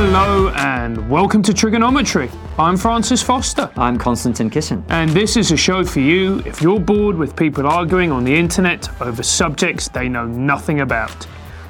Hello and welcome to TRIGGERnometry. I'm Francis Foster. I'm Konstantin Kisin. And this is a show for you if you're bored with people arguing on the internet over subjects they know nothing about.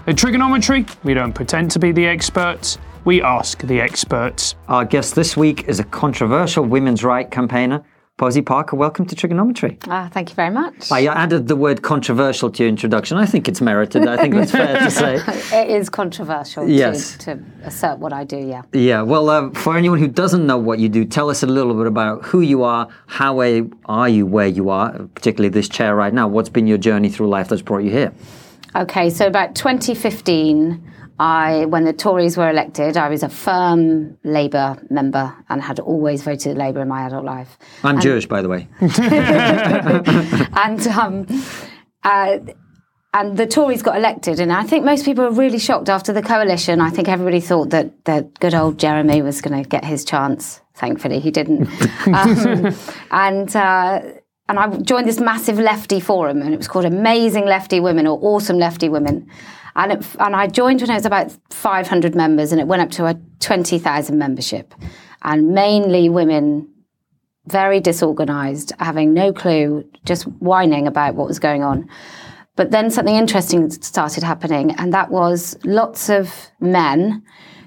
At TRIGGERnometry, we don't pretend to be the experts, we ask the experts. Our guest this week is a controversial women's right campaigner Posie Parker, welcome to TRIGGERnometry. Ah, thank you very much. I added the word controversial to your introduction. I think it's merited. I think that's fair to say. It is controversial yes. to, to assert what I do, yeah. Yeah, well, uh, for anyone who doesn't know what you do, tell us a little bit about who you are, how are you where you are, particularly this chair right now. What's been your journey through life that's brought you here? Okay, so about 2015, I, when the Tories were elected, I was a firm Labour member and had always voted Labour in my adult life. I'm and, Jewish, by the way. and um, uh, and the Tories got elected, and I think most people were really shocked after the coalition. I think everybody thought that that good old Jeremy was going to get his chance. Thankfully, he didn't. um, and. Uh, and I joined this massive lefty forum, and it was called Amazing Lefty Women or Awesome Lefty Women. And, it, and I joined when it was about 500 members, and it went up to a 20,000 membership. And mainly women, very disorganized, having no clue, just whining about what was going on. But then something interesting started happening, and that was lots of men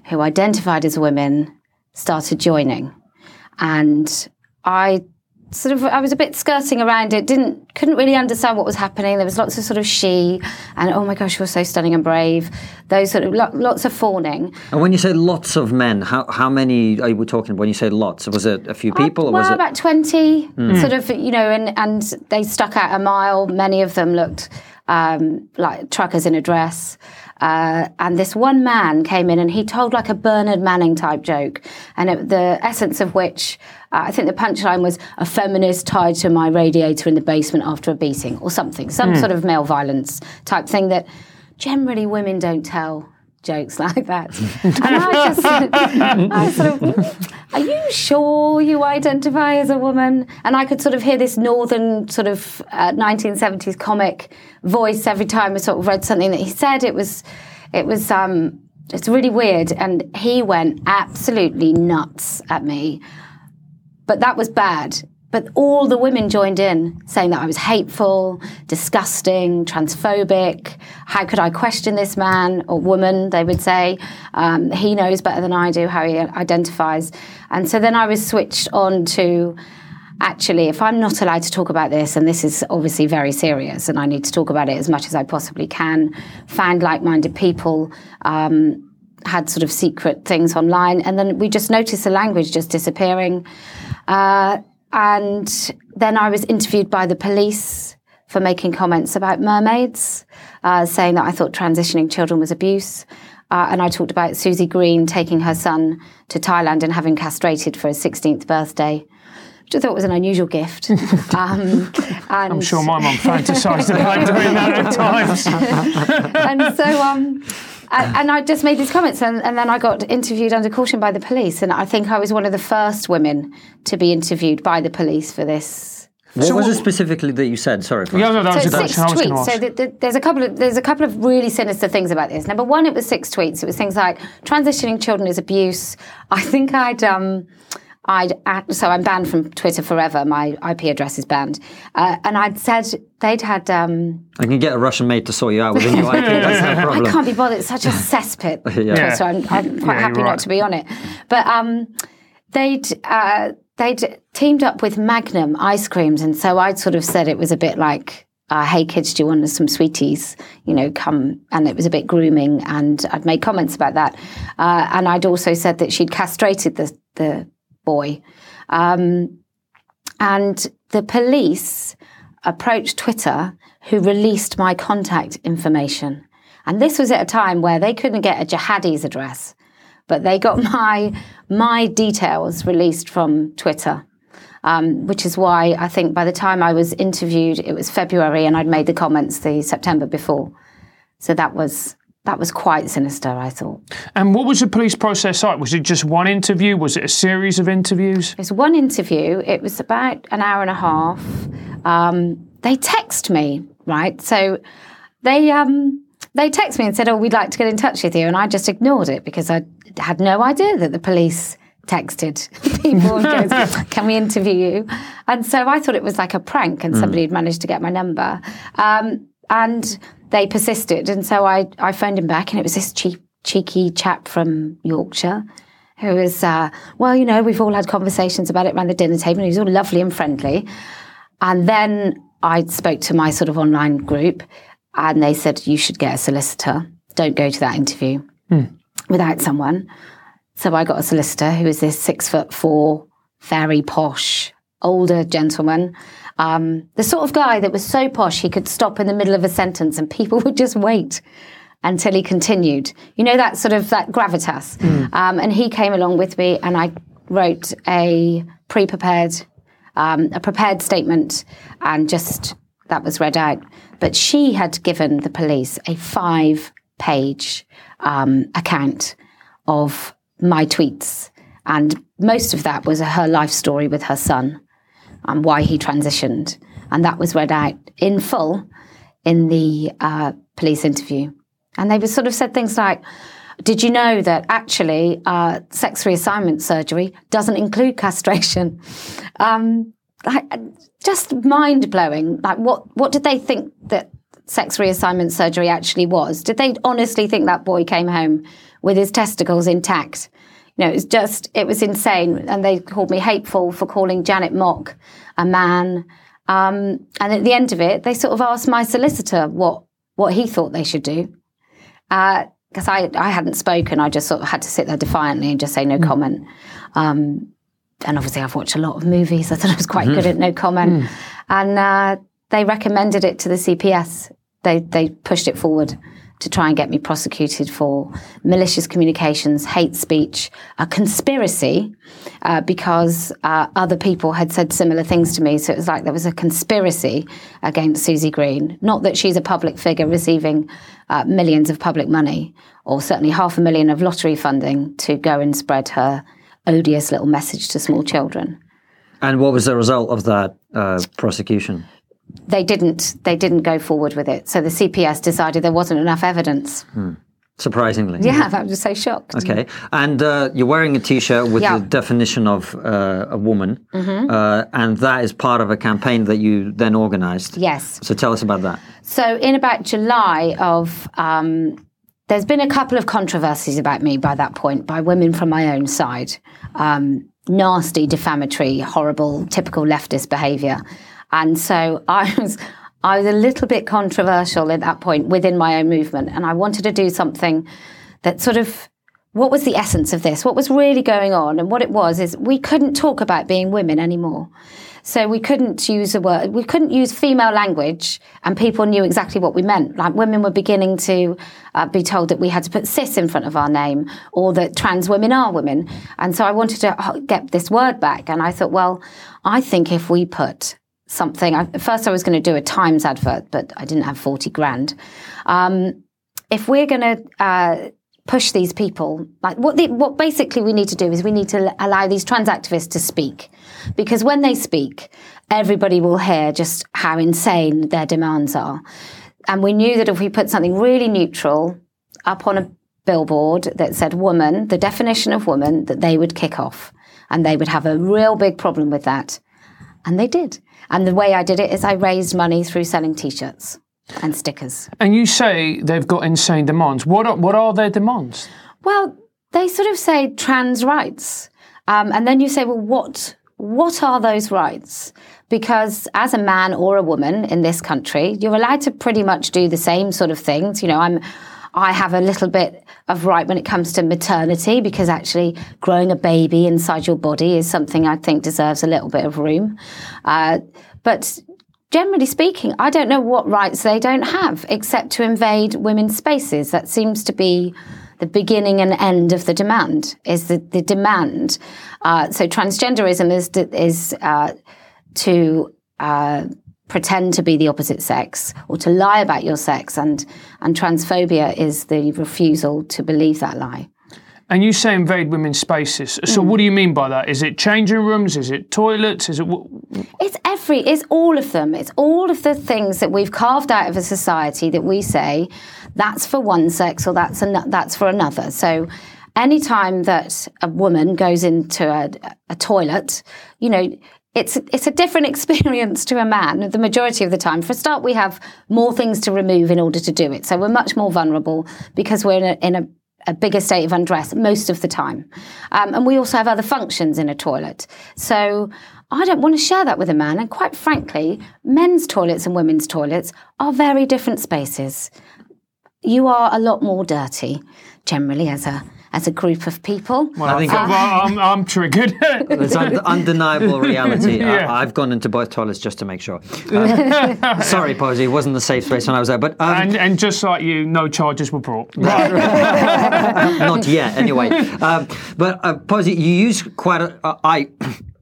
who identified as women started joining. And I sort of I was a bit skirting around it, didn't couldn't really understand what was happening. There was lots of sort of she and oh my gosh, you were so stunning and brave. Those sort of lo- lots of fawning. And when you say lots of men, how how many are you talking? When you say lots, was it a few people? Uh, or well, was it about twenty, mm. sort of you know, and and they stuck out a mile. Many of them looked um, like truckers in a dress. Uh, and this one man came in and he told like a Bernard Manning type joke, and it, the essence of which uh, I think the punchline was a feminist tied to my radiator in the basement after a beating or something, some mm. sort of male violence type thing that generally women don't tell jokes like that. and I just, I sort of, are you sure you identify as a woman? And I could sort of hear this northern sort of uh, 1970s comic voice every time I sort of read something that he said. It was, it was, um, it's really weird. And he went absolutely nuts at me. But that was bad but all the women joined in saying that I was hateful, disgusting, transphobic. How could I question this man or woman? They would say. Um, he knows better than I do how he identifies. And so then I was switched on to actually, if I'm not allowed to talk about this, and this is obviously very serious, and I need to talk about it as much as I possibly can, find like minded people. Um, had sort of secret things online, and then we just noticed the language just disappearing. Uh, and then I was interviewed by the police for making comments about mermaids, uh, saying that I thought transitioning children was abuse. Uh, and I talked about Susie Green taking her son to Thailand and having castrated for his 16th birthday, which I thought was an unusual gift. Um, I'm sure my mum fantasised about doing that at times. and so, um, and, and, I just made these comments, and, and, then I got interviewed under caution by the police, and I think I was one of the first women to be interviewed by the police for this. What so was it specifically that you said? Sorry, yeah, no, that so six tweets. So the, the, there's a couple of there's a couple of really sinister things about this. Number one, it was six tweets. It was things like transitioning children is abuse. I think I'd um, I'd so I'm banned from Twitter forever. My IP address is banned, uh, and I'd said they'd had. Um, I can get a Russian maid to sort you out with a new IP. That's no problem. I can't be bothered. It's such a cesspit. yeah. So I'm, I'm quite yeah, happy right. not to be on it. But um, they'd. Uh, they'd teamed up with Magnum ice creams, and so I'd sort of said it was a bit like uh, hey kids, do you want some sweeties? You know, come. And it was a bit grooming, and I'd made comments about that. Uh, and I'd also said that she'd castrated the the boy. Um, and the police approached Twitter, who released my contact information. And this was at a time where they couldn't get a jihadi's address, but they got my my details released from Twitter. Um, which is why I think by the time I was interviewed, it was February, and I'd made the comments the September before. So that was that was quite sinister, I thought. And what was the police process like? Was it just one interview? Was it a series of interviews? It was one interview. It was about an hour and a half. Um, they text me, right? So they um, they texted me and said, "Oh, we'd like to get in touch with you," and I just ignored it because I had no idea that the police texted people and goes, "Can we interview you?" And so I thought it was like a prank, and somebody had managed to get my number, um, and they persisted, and so I I phoned him back, and it was this cheap, cheeky chap from Yorkshire. Who was, uh, well, you know, we've all had conversations about it around the dinner table, and he was all lovely and friendly. And then I spoke to my sort of online group, and they said, You should get a solicitor. Don't go to that interview without someone. So I got a solicitor who is this six foot four, very posh, older gentleman. Um, the sort of guy that was so posh he could stop in the middle of a sentence and people would just wait until he continued. You know, that sort of that gravitas. Um, and he came along with me and I wrote a pre prepared, um, a prepared statement and just that was read out. But she had given the police a five page um, account of my tweets. And most of that was her life story with her son and why he transitioned. And that was read out in full in the uh, police interview. And they sort of said things like, did you know that actually uh, sex reassignment surgery doesn't include castration? Um, like, just mind blowing. Like, what, what did they think that sex reassignment surgery actually was? Did they honestly think that boy came home with his testicles intact? You know, it was just, it was insane. And they called me hateful for calling Janet Mock a man. Um, and at the end of it, they sort of asked my solicitor what, what he thought they should do. Because I, I hadn't spoken, I just sort of had to sit there defiantly and just say no comment. Um, and obviously, I've watched a lot of movies. I thought I was quite good at no comment. And uh, they recommended it to the CPS. They, they pushed it forward to try and get me prosecuted for malicious communications, hate speech, a conspiracy, uh, because uh, other people had said similar things to me. So it was like there was a conspiracy against Susie Green. Not that she's a public figure receiving uh, millions of public money, or certainly half a million of lottery funding to go and spread her odious little message to small children. And what was the result of that uh, prosecution? They didn't. They didn't go forward with it. So the CPS decided there wasn't enough evidence. Surprisingly. Yeah, I was so shocked. Okay. And uh, you're wearing a T-shirt with Yeah. the definition of uh, a woman, uh, and that is part of a campaign that you then organised. Yes. So tell us about that. So in about July of, um, there's been a couple of controversies about me by that point by women from my own side. Um, nasty, defamatory, horrible, typical leftist behaviour, and so I was. I was a little bit controversial at that point within my own movement, and I wanted to do something that sort of what was the essence of this? What was really going on? And what it was is we couldn't talk about being women anymore. So we couldn't use a word, we couldn't use female language, and people knew exactly what we meant. Like women were beginning to uh, be told that we had to put cis in front of our name, or that trans women are women. And so I wanted to uh, get this word back. And I thought, well, I think if we put something, I, first I was going to do a Times advert, but I didn't have 40 grand. Um, if we're going to uh, push these people, like what the, what basically we need to do is we need to allow these trans activists to speak, because when they speak, everybody will hear just how insane their demands are. And we knew that if we put something really neutral up on a billboard that said woman, the definition of woman, that they would kick off, and they would have a real big problem with that. And they did. And the way I did it is I raised money through selling T-shirts and stickers. And you say they've got insane demands. What are, what are their demands? Well, they sort of say trans rights, um, and then you say, well, what what are those rights? Because as a man or a woman in this country, you're allowed to pretty much do the same sort of things. You know, I'm. I have a little bit of right when it comes to maternity because actually growing a baby inside your body is something I think deserves a little bit of room. Uh, but generally speaking, I don't know what rights they don't have except to invade women's spaces. That seems to be the beginning and end of the demand. Is the, the demand? Uh, so transgenderism is is uh, to uh, pretend to be the opposite sex or to lie about your sex, and and transphobia is the refusal to believe that lie. And you say invade women's spaces. Mm. So what do you mean by that? Is it changing rooms? Is it toilets? Is it wh- It's every, it's all of them. It's all of the things that we've carved out of a society that we say that's for one sex or that's an, that's for another. So anytime that a woman goes into a, a toilet, you know, it's it's a different experience to a man the majority of the time. For a start, we have more things to remove in order to do it, so we're much more vulnerable because we're in a, in a a bigger state of undress most of the time. Um, and we also have other functions in a toilet. So I don't want to share that with a man. And quite frankly, men's toilets and women's toilets are very different spaces. You are a lot more dirty, generally, as a as a group of people. Well, I think- well, I'm, I'm triggered. It's un- undeniable reality. Yeah. I, have gone into both toilets just to make sure. Uh, sorry, Posie, it wasn't the safe space when I was there, but um, and, and just like you, no charges were brought. not yet, anyway. Um, but uh, Posie, you use quite a. Uh, I,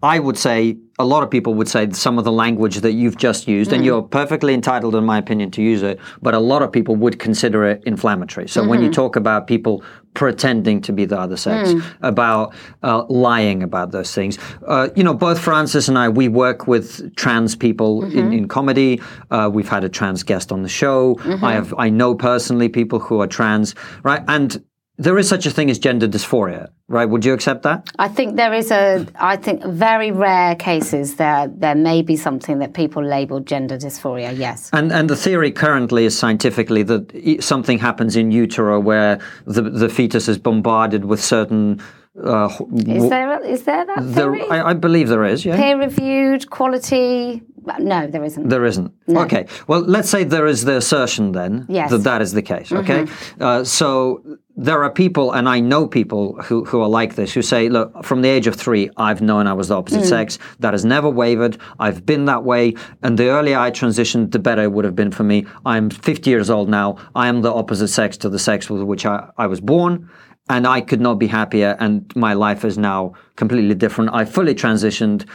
I would say a lot of people would say some of the language that you've just used, and you're perfectly entitled, in my opinion, to use it. But a lot of people would consider it inflammatory. So when you talk about people pretending to be the other sex, about uh, lying about those things, uh, you know, both Francis and I, we work with trans people in, in comedy. Uh, we've had a trans guest on the show. I have, I know personally people who are trans, right? And there is such a thing as gender dysphoria, right? Would you accept that? I think there is a, I think very rare cases there there may be something that people label gender dysphoria. Yes. And and the theory currently is scientifically that something happens in utero where the the fetus is bombarded with certain. Uh, Is there is there that there, theory? I, I believe there is. Yeah. Peer reviewed quality? No, there isn't. There isn't. Okay. Well, let's say there is the assertion then Yes. Mm-hmm. that that is the case. Okay. Uh, so there are people, and I know people who, who are like this, who say, look, from the age of three, I've known I was the opposite Mm. sex. That has never wavered. I've been that way. And the earlier I transitioned, the better it would have been for me. I'm 50 years old now. I am the opposite sex to the sex with which I, I was born. And I could not be happier, and my life is now completely different. I fully transitioned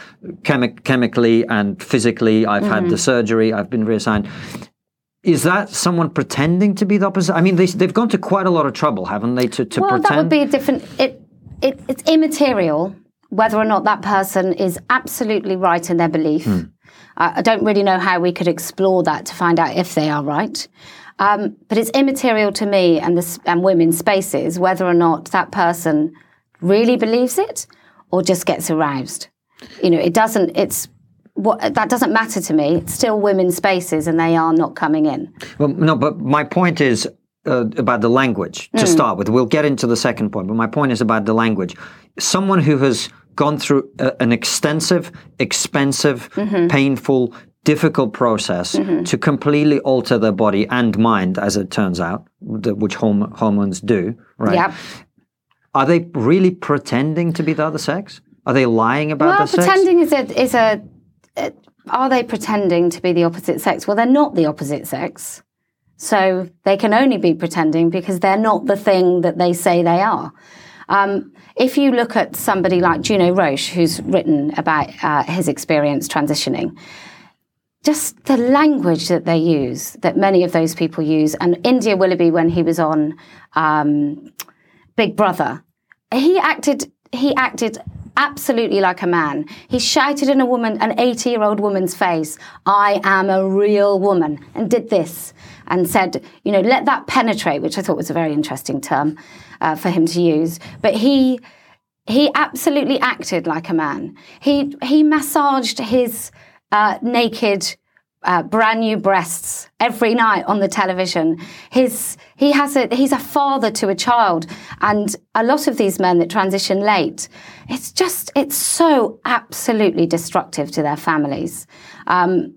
chemi- chemically and physically. I've had Mm-hmm. the surgery. I've been reassigned. Is that someone pretending to be the opposite? I mean, they, they've gone to quite a lot of trouble, haven't they, to, to well, pretend? that would be a different. It, it it's immaterial whether or not that person is absolutely right in their belief. Hmm. I I don't really know how we could explore that to find out if they are right. Um, but it's immaterial to me and this and women's spaces whether or not that person really believes it or just gets aroused. You know, it doesn't. It's what that doesn't matter to me. It's still women's spaces, and they are not coming in. Well, no, but my point is uh, about the language to hmm. start with. We'll get into the second point, but my point is about the language. Someone who has gone through a, an extensive, expensive, mm-hmm. painful, difficult process mm-hmm. to completely alter their body and mind, as it turns out, the, which horm- hormones do, right? Yep. Are they really pretending to be the other sex? Are they lying about Well, their sex? pretending is a is a. Are they pretending to be the opposite sex? Well, they're not the opposite sex, so they can only be pretending because they're not the thing that they say they are. Um, if you look at somebody like Juno Roche, who's written about uh, his experience transitioning, just the language that they use, that many of those people use, and India Willoughby when he was on um, Big Brother, he acted he acted absolutely like a man. He shouted in a woman, an 80 year old woman's face, I am a real woman, and did this and said, you know, let that penetrate, which I thought was a very interesting term uh, for him to use. But he he absolutely acted like a man. He he massaged his uh, naked, uh, brand new breasts every night on the television. His he has a he's a father to a child, and a lot of these men that transition late, it's just it's so absolutely destructive to their families. Um,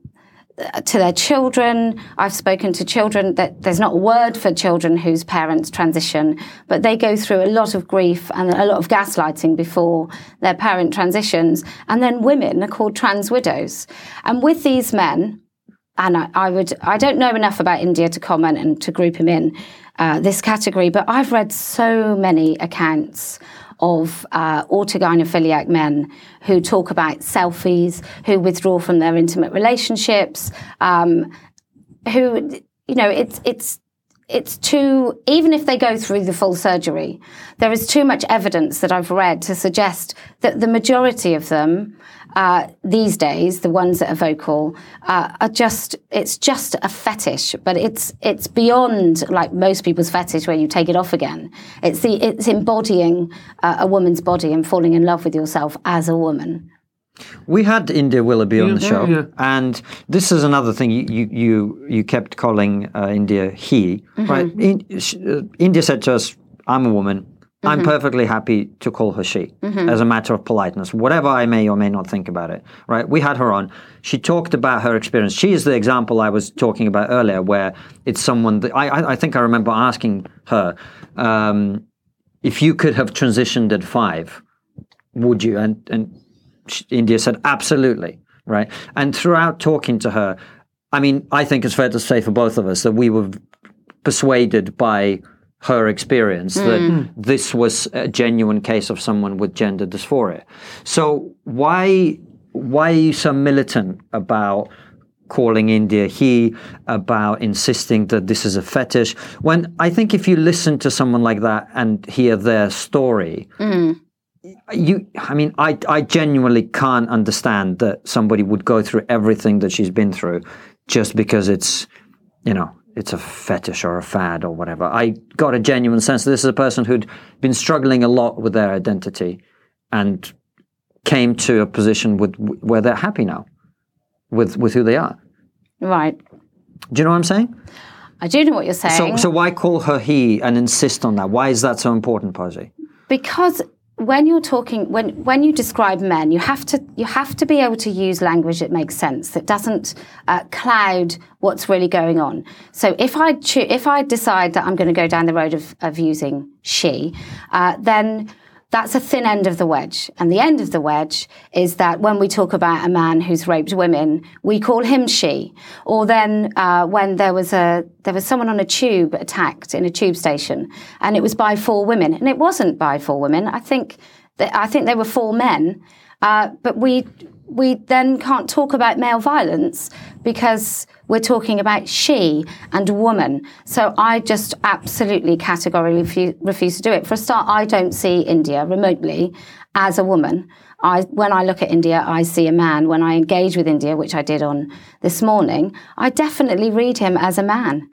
to their children. I've spoken to children that there's not a word for children whose parents transition, but they go through a lot of grief and a lot of gaslighting before their parent transitions. And then women are called trans widows. And with these men, and I, I would I don't know enough about India to comment and to group him in uh, this category, but I've read so many accounts of uh, autogynephiliac men who talk about selfies, who withdraw from their intimate relationships, um, who you know it's it's it's too even if they go through the full surgery there is too much evidence that i've read to suggest that the majority of them uh, these days the ones that are vocal uh, are just it's just a fetish but it's it's beyond like most people's fetish where you take it off again. It's the it's embodying uh, a woman's body and falling in love with yourself as a woman We had India Willoughby on the show, yeah. and this is another thing you you you, you kept calling uh, India he, right? In, sh, uh, India said to us, "I'm a woman. I'm perfectly happy to call her she, as a matter of politeness, whatever I may or may not think about it." Right? We had her on. She talked about her experience. She is the example I was talking about earlier, where it's someone that I I, I think I remember asking her. Um, if you could have transitioned at five, would you? And and India said absolutely, right? And throughout talking to her, I mean, I think it's fair to say for both of us that we were persuaded by her experience that hmm. this was a genuine case of someone with gender dysphoria. So why why are you so militant about calling India he, about insisting that this is a fetish? When I think if you listen to someone like that and hear their story, hmm. You i mean i i genuinely can't understand that somebody would go through everything that she's been through just because it's you know it's a fetish or a fad or whatever. I got a genuine sense that this is a person who'd been struggling a lot with their identity and came to a position with where they're happy now with with who they are. Right. Do you know what i'm saying? I do know what you're saying. so so why call her he and insist on that? Why is that so important Posie? Because when you're talking when when you describe men you have to you have to be able to use language that makes sense that doesn't uh, cloud what's really going on. So if i cho- if i decide that i'm going to go down the road of, of using she uh, then that's a thin end of the wedge. And the end of the wedge is that when we talk about a man who's raped women, we call him she. Or then uh, when there was a there was someone on a tube attacked in a tube station, and it was by four women, and it wasn't by four women. I think that, I think they were four men. Uh, but we we then can't talk about male violence because we're talking about she and woman. So I just absolutely categorically refu- refuse to do it. For a start, I don't see India remotely as a woman. I, when I look at India, I see a man. When I engage with India, which I did on this morning, I definitely read him as a man.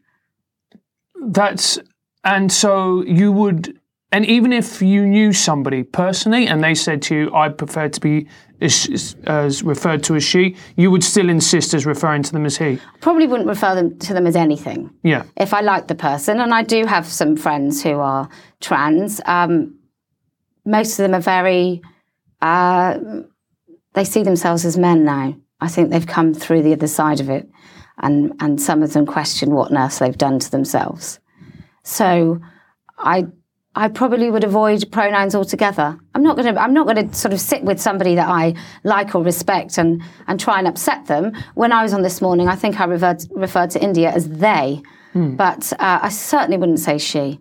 That's and so you would, and even if you knew somebody personally and they said to you, "I prefer to be as, as referred to as she," you would still insist as referring to them as he. Probably wouldn't refer them to them as anything. Yeah. if I like the person, and I do have some friends who are trans, um, most of them are very, uh, they see themselves as men now. I think they've come through the other side of it, and, and some of them question what on earth they've done to themselves. So I, I probably would avoid pronouns altogether. I'm not going to. I'm not going to sort of sit with somebody that I like or respect and and try and upset them. When I was on this morning, I think I referred referred to India as they, but uh, I certainly wouldn't say she.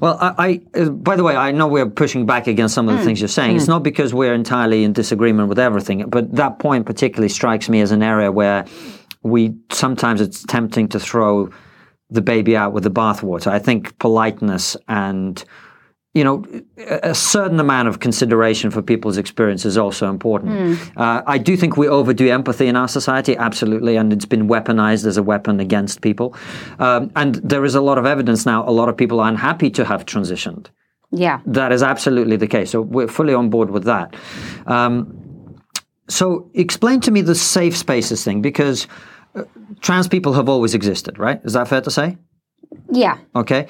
Well, I, I uh, by the way, I know we're pushing back against some of the things you're saying. It's not because we're entirely in disagreement with everything, but that point particularly strikes me as an area where we sometimes it's tempting to throw the baby out with the bathwater. I think politeness and you know, a certain amount of consideration for people's experience is also important. Uh, I do think we overdo empathy in our society, absolutely, and it's been weaponized as a weapon against people. Um, and there is a lot of evidence now. A lot of people are unhappy to have transitioned. Yeah. That is absolutely the case. So we're fully on board with that. Um, so explain to me the safe spaces thing because trans people have always existed, right? Is that fair to say? Yeah. Okay.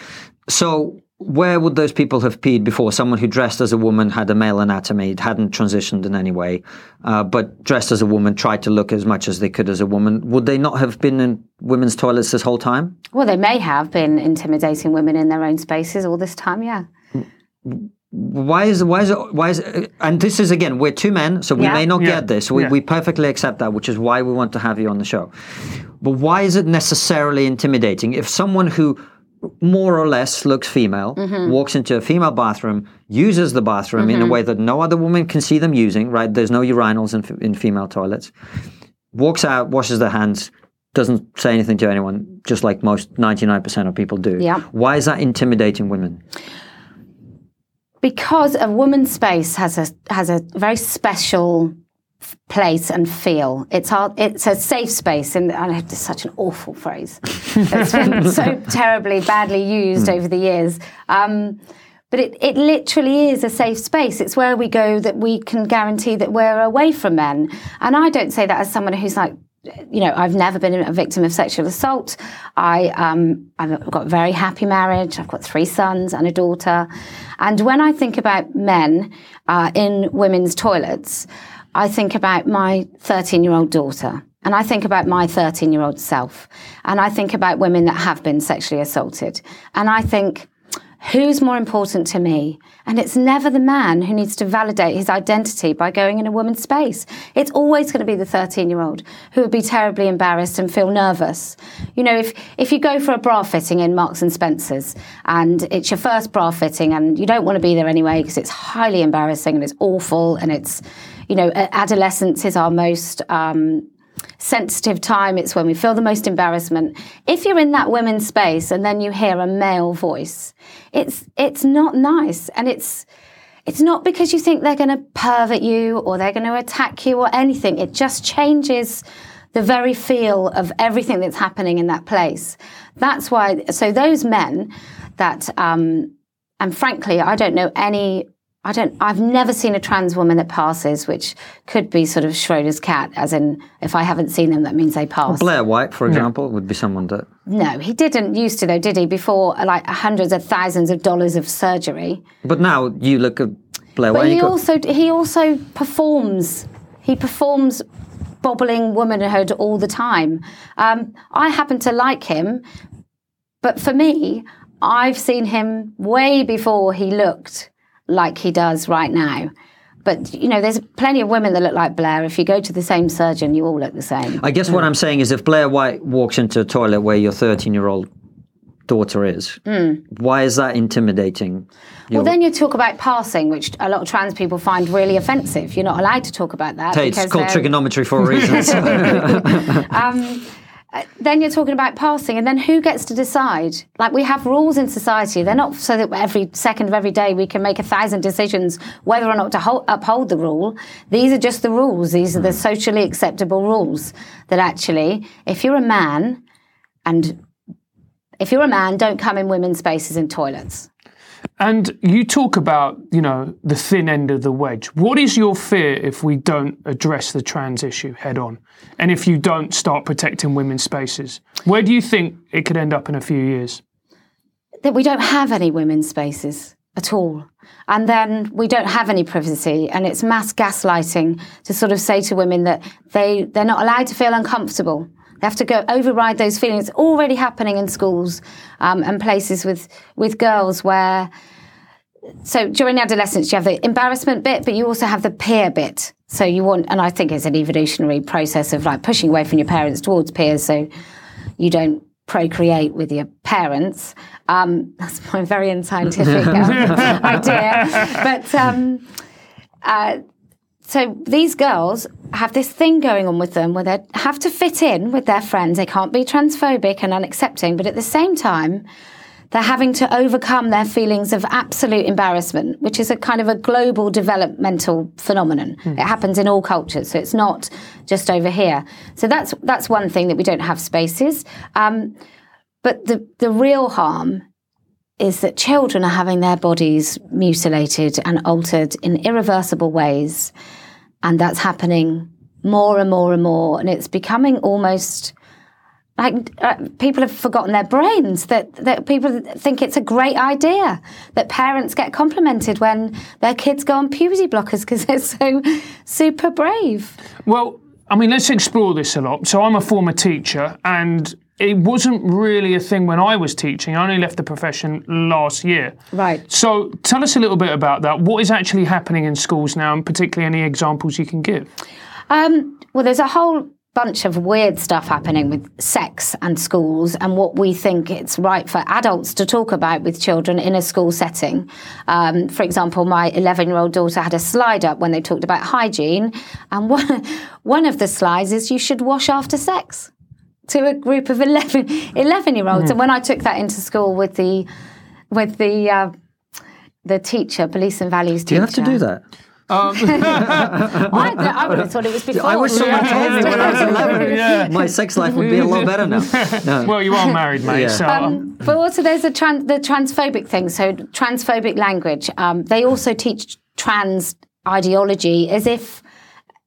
So where would those people have peed before? Someone who dressed as a woman had a male anatomy, hadn't transitioned in any way, uh, but dressed as a woman, tried to look as much as they could as a woman. Would they not have been in women's toilets this whole time? Well, they may have been intimidating women in their own spaces all this time. Yeah. Why is why is it why is it, and this is again we're two men, so we Yeah. may not Yeah. get this. We, Yeah. we perfectly accept that, which is why we want to have you on the show. But why is it necessarily intimidating if someone who more or less looks female mm-hmm. walks into a female bathroom, uses the bathroom in a mm-hmm. way that no other woman can see them using? Right? There's no urinals in, in female toilets. Walks out, washes their hands, doesn't say anything to anyone, just like most 99% of people do. Yeah. Why is that intimidating women? Because a woman's space has a has a very special place and feel. It's our, it's a safe space, and, and it's such an awful phrase. it's been so terribly badly used over the years. Um, but it, it literally is a safe space. It's where we go that we can guarantee that we're away from men. And I don't say that as someone who's like, you know, I've never been a victim of sexual assault. I, um, I've got a very happy marriage. I've got three sons and a daughter. And when I think about men uh, in women's toilets, I think about my 13 year old daughter. And I think about my 13 year old self. And I think about women that have been sexually assaulted. And I think, Who's more important to me? And it's never the man who needs to validate his identity by going in a woman's space. It's always going to be the 13 year old who would be terribly embarrassed and feel nervous. You know, if, if you go for a bra fitting in Marks and Spencer's and it's your first bra fitting and you don't want to be there anyway because it's highly embarrassing and it's awful and it's, you know, adolescence is our most, um, sensitive time. It's when we feel the most embarrassment. If you're in that women's space and then you hear a male voice, it's it's not nice, and it's it's not because you think they're going to pervert you or they're going to attack you or anything. It just changes the very feel of everything that's happening in that place. That's why. So those men that. Um, and frankly, I don't know any I don't. I've never seen a trans woman that passes, which could be sort of Schroders cat, as in if I haven't seen them, that means they pass. Blair White, for example, would be someone that. No, he didn't used to though, did he? Before like hundreds of thousands of dollars of surgery. But now you look at Blair But White. he you go, also he also performs. He performs bobbling womanhood all the time. Um, I happen to like him, but for me, I've seen him way before he looked like he does right now. But you know, there's plenty of women that look like Blair. If you go to the same surgeon, you all look the same. I guess what I'm saying is if Blair White walks into a toilet where your 13 year old daughter is, why is that intimidating? Well, then you talk about passing, which a lot of trans people find really offensive. You're not allowed to talk about that. Hey, it's called they're- TRIGGERnometry for a reason. so- um, uh, then you're talking about passing, and then who gets to decide? Like we have rules in society; they're not so that every second of every day we can make a thousand decisions whether or not to hol- uphold the rule. These are just the rules. These are the socially acceptable rules. That actually, if you're a man, and if you're a man, don't come in women's spaces and toilets. And you talk about, you know, the thin end of the wedge. What is your fear if we don't address the trans issue head on? And if you don't start protecting women's spaces? Where do you think it could end up in a few years? that we don't have any women's spaces at all. And then we don't have any privacy, and it's mass gaslighting to sort of say to women that they, they're not allowed to feel uncomfortable. They have to go override those feelings. Already happening in schools um, and places with, with girls where so during adolescence you have the embarrassment bit but you also have the peer bit so you want and i think it's an evolutionary process of like pushing away from your parents towards peers so you don't procreate with your parents um, that's my very unscientific um, idea but um, uh, so these girls have this thing going on with them where they have to fit in with their friends they can't be transphobic and unaccepting but at the same time they're having to overcome their feelings of absolute embarrassment, which is a kind of a global developmental phenomenon. It happens in all cultures, so it's not just over here. So that's that's one thing that we don't have spaces. Um, but the the real harm is that children are having their bodies mutilated and altered in irreversible ways, and that's happening more and more and more, and it's becoming almost like uh, people have forgotten their brains that, that people think it's a great idea that parents get complimented when their kids go on puberty blockers because they're so super brave Well, I mean, let's explore this a lot. So I'm a former teacher, and it wasn't really a thing when I was teaching. I only left the profession last year. Right. So tell us a little bit about that. What is actually happening in schools now, and particularly any examples you can give? um, well there's a whole bunch of weird stuff happening with sex and schools and what we think it's right for adults to talk about with children in a school setting. Um, for example, my 11 year old daughter had a slide up when they talked about hygiene, and one, one of the slides is you should wash after sex. To a group of 11, 11 year olds. And when I took that into school with the with the uh, the teacher, beliefs and values Do teacher, you have to do that? I, I would have thought it was before. I wish someone told me when I was 11. Yeah. My sex life would be a lot better now. No. Well, you are married, mate. Yeah. So Um, but also, there's a tran- the transphobic thing. So transphobic language. Um, they also teach trans ideology as if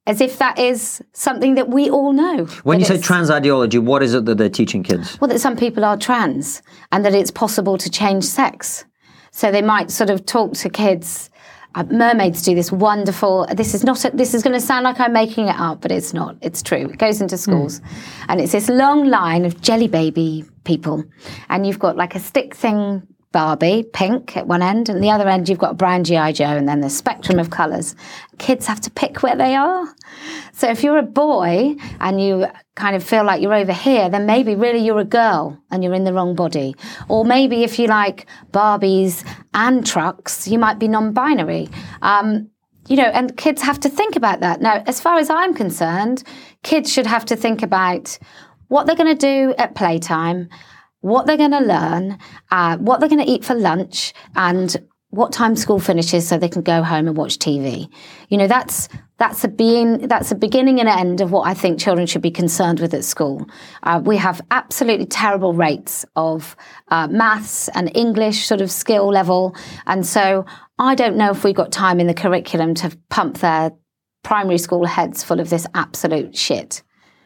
as if that is something that we all know. When you say trans ideology, what is it that they're teaching kids? well, that some people are trans and that it's possible to change sex. So they might sort of talk to kids. Uh, mermaids do this wonderful. This is not. A, this is going to sound like I'm making it up, but it's not. It's true. It goes into schools, and it's this long line of jelly baby people, and you've got like a stick thing Barbie, pink at one end, and the other end you've got a brown GI Joe, and then the spectrum of colours. Kids have to pick where they are. So if you're a boy and you kind of feel like you're over here, then maybe really you're a girl and you're in the wrong body. Or maybe if you like Barbies and trucks, you might be non-binary. Um, you know, and kids have to think about that. Now, as far as I'm concerned, kids should have to think about what they're going to do at playtime, what they're going to learn, uh, what they're going to eat for lunch, and what time school finishes so they can go home and watch TV. You know, that's that's a being that's a beginning and end of what I think children should be concerned with at school. Uh, we have absolutely terrible rates of uh, maths and English sort of skill level, and so I don't know if we've got time in the curriculum to pump their primary school heads full of this absolute shit.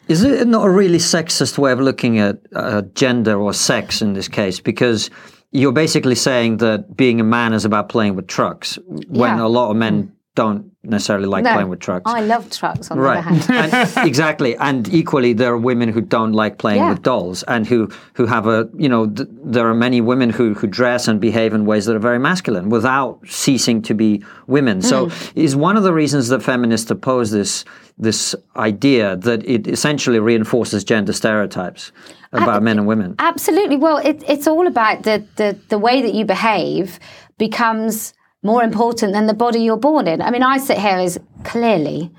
Is it not a really sexist way of looking at uh, gender or sex in this case? Because you're basically saying that being a man is about playing with trucks, when Yeah. a lot of men don't necessarily like playing with trucks. I love trucks on the Right, other hand. and, exactly, and equally, there are women who don't like playing Yeah. with dolls, and who who have a you know th- there are many women who who dress and behave in ways that are very masculine without ceasing to be women. So, Mm. is one of the reasons that feminists oppose this this idea that it essentially reinforces gender stereotypes about men and women. Absolutely. Well, it, it's all about the, the, the way that you behave becomes more important than the body you're born in. I mean, I sit here as clearly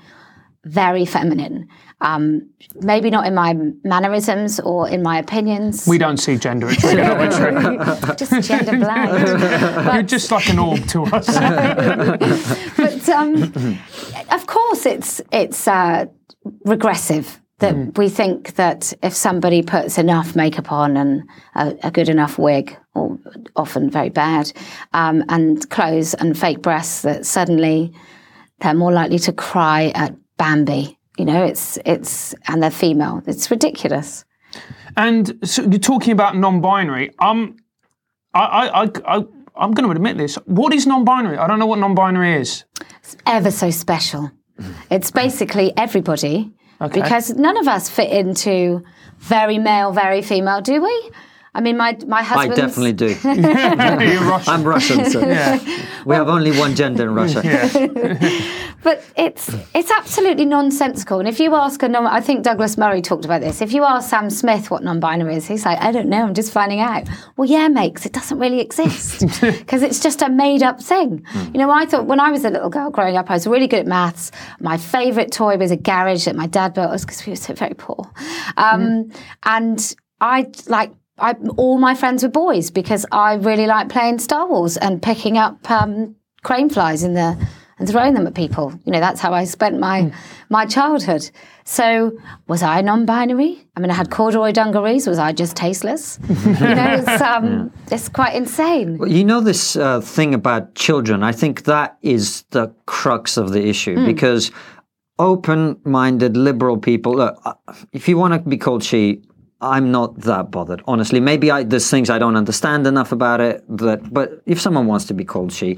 very feminine. Um, maybe not in my mannerisms or in my opinions. we don't see gender at TRIGGERnometry. just gender blind. You're just like an orb to us. but um, of course, it's it's uh, regressive that we think that if somebody puts enough makeup on and a, a good enough wig, or often very bad, um, and clothes and fake breasts, that suddenly they're more likely to cry at Bambi. You know, it's it's and they're female. It's ridiculous. And so you're talking about non-binary. Um, I, I, I, I I'm going to admit this. What is non-binary? I don't know what non-binary is. It's ever so special. It's basically everybody Okay. because none of us fit into very male, very female, do we? I mean, my my husband. I definitely do. You're Russian. I'm Russian, so yeah. we have only one gender in Russia. But it's it's absolutely nonsensical. And if you ask a non, I think Douglas Murray talked about this. If you ask Sam Smith what non-binary is, he's like, I don't know. I'm just finding out. Well, yeah, mate, 'cause it doesn't really exist because it's just a made-up thing. You know, I thought when I was a little girl growing up, I was really good at maths. My favourite toy was a garage that my dad built us because we were so very poor. Um, And I like. I, all my friends were boys because I really like playing Star Wars and picking up um, crane flies in the and throwing them at people. You know, that's how I spent my my childhood. So, was I non-binary? I mean, I had corduroy dungarees. Was I just tasteless? you know, it's um, it's quite insane. Well, You know this uh, thing about children. I think that is the crux of the issue because open-minded liberal people. Look, uh, if you want to be called she, I'm not that bothered. Honestly, maybe I, there's things I don't understand enough about it. That, but if someone wants to be called she,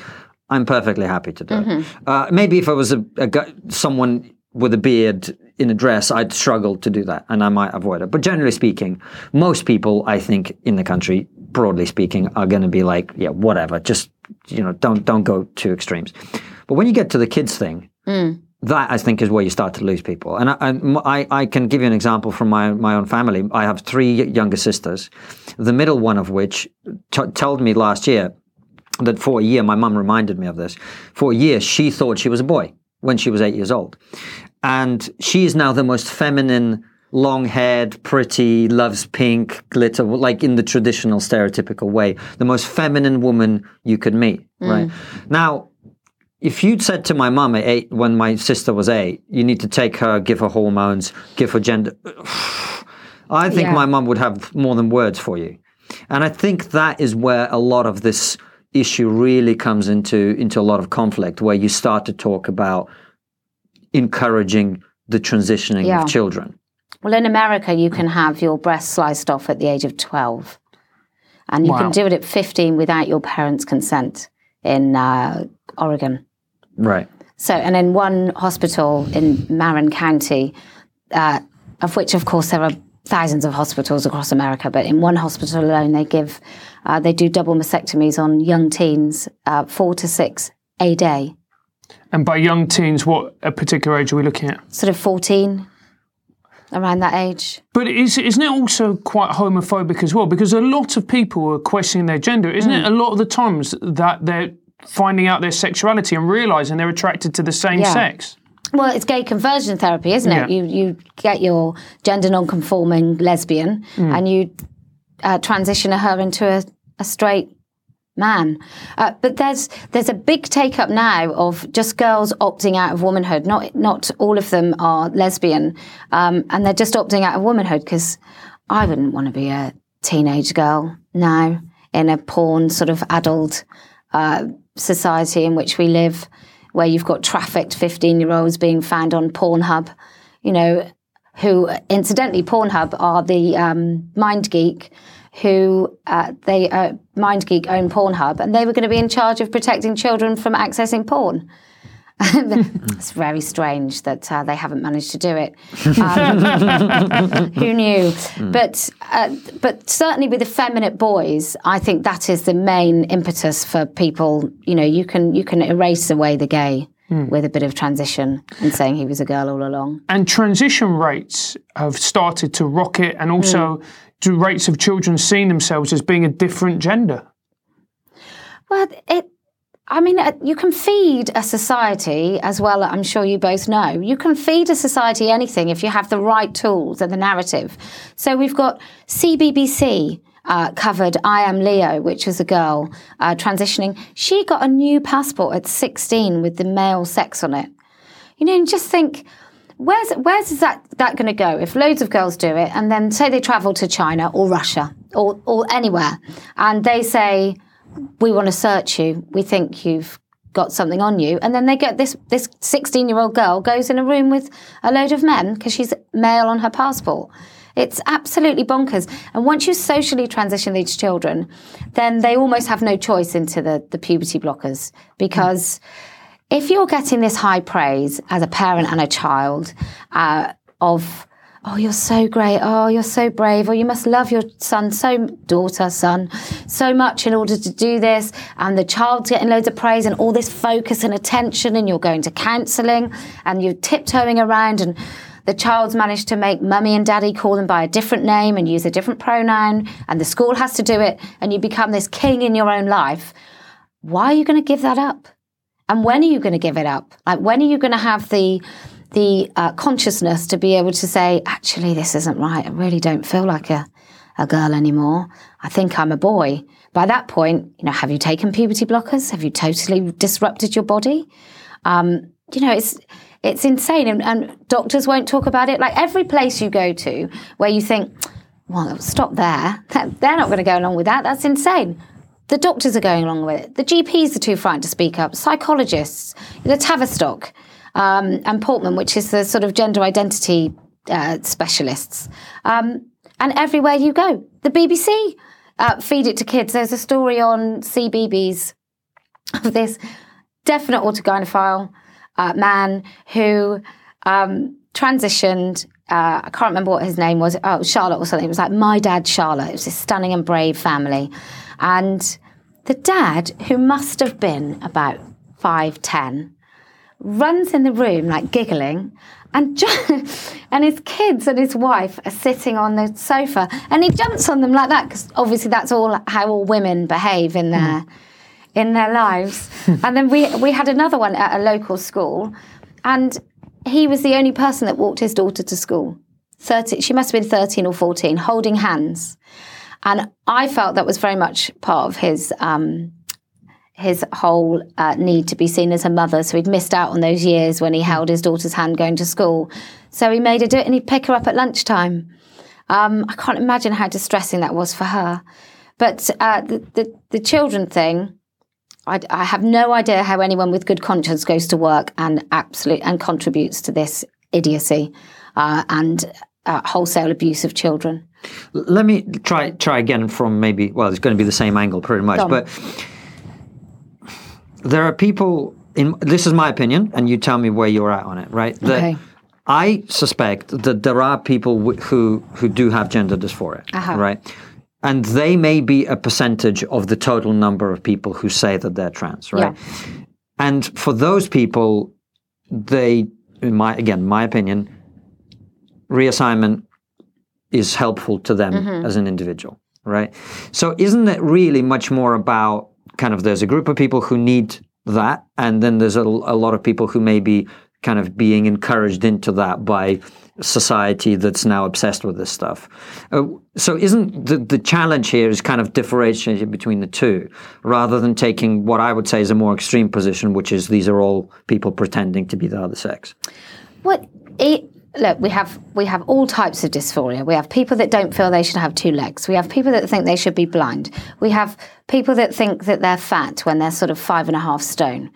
I'm perfectly happy to do it. Uh, maybe if I was a, a guy, someone with a beard in a dress, I'd struggle to do that, and I might avoid it. But generally speaking, most people, I think, in the country, broadly speaking, are going to be like, yeah, whatever. Just you know, don't don't go to extremes. But when you get to the kids thing, that I think is where you start to lose people. And I, I, I can give you an example from my, my own family. I have three younger sisters, the middle one of which t- told me last year that for a year, my mum reminded me of this, for a year, she thought she was a boy when she was eight years old. And she is now the most feminine long haired, pretty, loves pink, glitter, like in the traditional stereotypical way. The most feminine woman you could meet, right? Mm. Now, if you'd said to my mum at eight, when my sister was eight, you need to take her, give her hormones, give her gender. I think Yeah. my mum would have more than words for you. And I think that is where a lot of this issue really comes into into a lot of conflict, where you start to talk about encouraging the transitioning Yeah. of children. Well, in America, you can have your breast sliced off at the age of 12. And you Wow. can do it at 15 without your parents' consent in uh, Oregon. Right. So, and in one hospital in Marin County, uh, of which, of course, there are thousands of hospitals across America, but in one hospital alone, they give, uh, they do double mastectomies on young teens, uh, four to six a day, And by young teens, what a particular age are we looking at? sort of 14, around that age. But is, isn't it also quite homophobic as well? Because a lot of people are questioning their gender. Isn't Mm. it a lot of the times that they're finding out their sexuality and realizing they're attracted to the same Yeah. sex? Well, it's gay conversion therapy, isn't it? Yeah. You you get your gender non-conforming lesbian and you uh, transition her into a, a straight man. Uh, but there's there's a big take up now of just girls opting out of womanhood. Not not all of them are lesbian, um, and they're just opting out of womanhood because I wouldn't want to be a teenage girl now in a porn sort of adult uh, society in which we live, where you've got trafficked 15 year olds being found on Pornhub, you know, who incidentally, Pornhub are the um, MindGeek. Who uh, they uh, MindGeek own Pornhub, and they were going to be in charge of protecting children from accessing porn. it's very strange that uh, they haven't managed to do it. Um, who knew? But uh, but certainly with effeminate boys, I think that is the main impetus for people. You know, you can you can erase away the gay with a bit of transition and saying he was a girl all along. And transition rates have started to rocket, and also Hmm. do rates of children seeing themselves as being a different gender. Well, it. I mean, uh, you can feed a society as well. I'm sure you both know. You can feed a society anything if you have the right tools and the narrative. So we've got CBBC uh, covered I Am Leo, which was a girl uh, transitioning. She got a new passport at 16 with the male sex on it. You know, and just think, where's where's is that that going to go? If loads of girls do it, and then say they travel to China or Russia or or anywhere, and they say, "We want to search you. We think you've got something on you," and then they get this this sixteen year old girl goes in a room with a load of men because she's male on her passport. It's absolutely bonkers. And once you socially transition these children, then they almost have no choice into the, the puberty blockers because if you're getting this high praise as a parent and a child uh, of oh you're so great. Oh you're so brave. Or you must love your son so daughter son so much in order to do this. And the child's getting loads of praise and all this focus and attention and you're going to counselling and you're tiptoeing around and the child's managed to make mummy and daddy call them by a different name and use a different pronoun and the school has to do it and you become this king in your own life. Why are you going to give that up? And when are you going to give it up? Like when are you going to have the the uh, consciousness to be able to say, actually, this isn't right. I really don't feel like a a girl anymore. I think I'm a boy. By that point, you know, have you taken puberty blockers? Have you totally disrupted your body? Um, you know, it's it's insane, and, and doctors won't talk about it. Like every place you go to where you think, well, stop there. They're not going to go along with that. That's insane. The doctors are going along with it. The GPs are too frightened to speak up. Psychologists, the Tavistock um, and Portman, which is the sort of gender identity uh, specialists, um, and everywhere you go, the BBC uh, feed it to kids. There's a story on CBeebies of this definite autogynephile uh, man who um, transitioned. Uh, I can't remember what his name was. Oh, Charlotte or something. It was like my dad, Charlotte. It was this stunning and brave family, and the dad, who must have been about five ten, runs in the room like giggling, and and his kids and his wife are sitting on the sofa, and he jumps on them like that because obviously that's all how all women behave in their in their lives. and then we we had another one at a local school, and he was the only person that walked his daughter to school. 30, she must have been 13 or 14, holding hands. And I felt that was very much part of his um, his whole uh, need to be seen as a mother. So he'd missed out on those years when he held his daughter's hand going to school. So he made her do it and he'd pick her up at lunchtime. Um, I can't imagine how distressing that was for her. But uh, the, the, the children thing, I, I, have no idea how anyone with good conscience goes to work and absolute and contributes to this idiocy uh, and uh, wholesale abuse of children. Let me try try again from maybe well, it's going to be the same angle pretty much, but there are people in this is my opinion, and you tell me where you're at on it, right? That okay. I suspect that there are people who who do have gender dysphoria, uh-huh. right? And they may be a percentage of the total number of people who say that they're trans, right? Yeah. And for those people, they, in my again, my opinion, reassignment is helpful to them mm-hmm. as an individual, right? So isn't it really much more about kind of there's a group of people who need that, and then there's a, a lot of people who may be kind of being encouraged into that by society that's now obsessed with this stuff. Uh, so isn't the, the challenge here is kind of differentiating between the two rather than taking what I would say is a more extreme position, which is these are all people pretending to be the other sex? What look, we have we have all types of dysphoria. We have people that don't feel they should have two legs. We have people that think they should be blind. We have people that think that they're fat when they're sort of five and a half stone.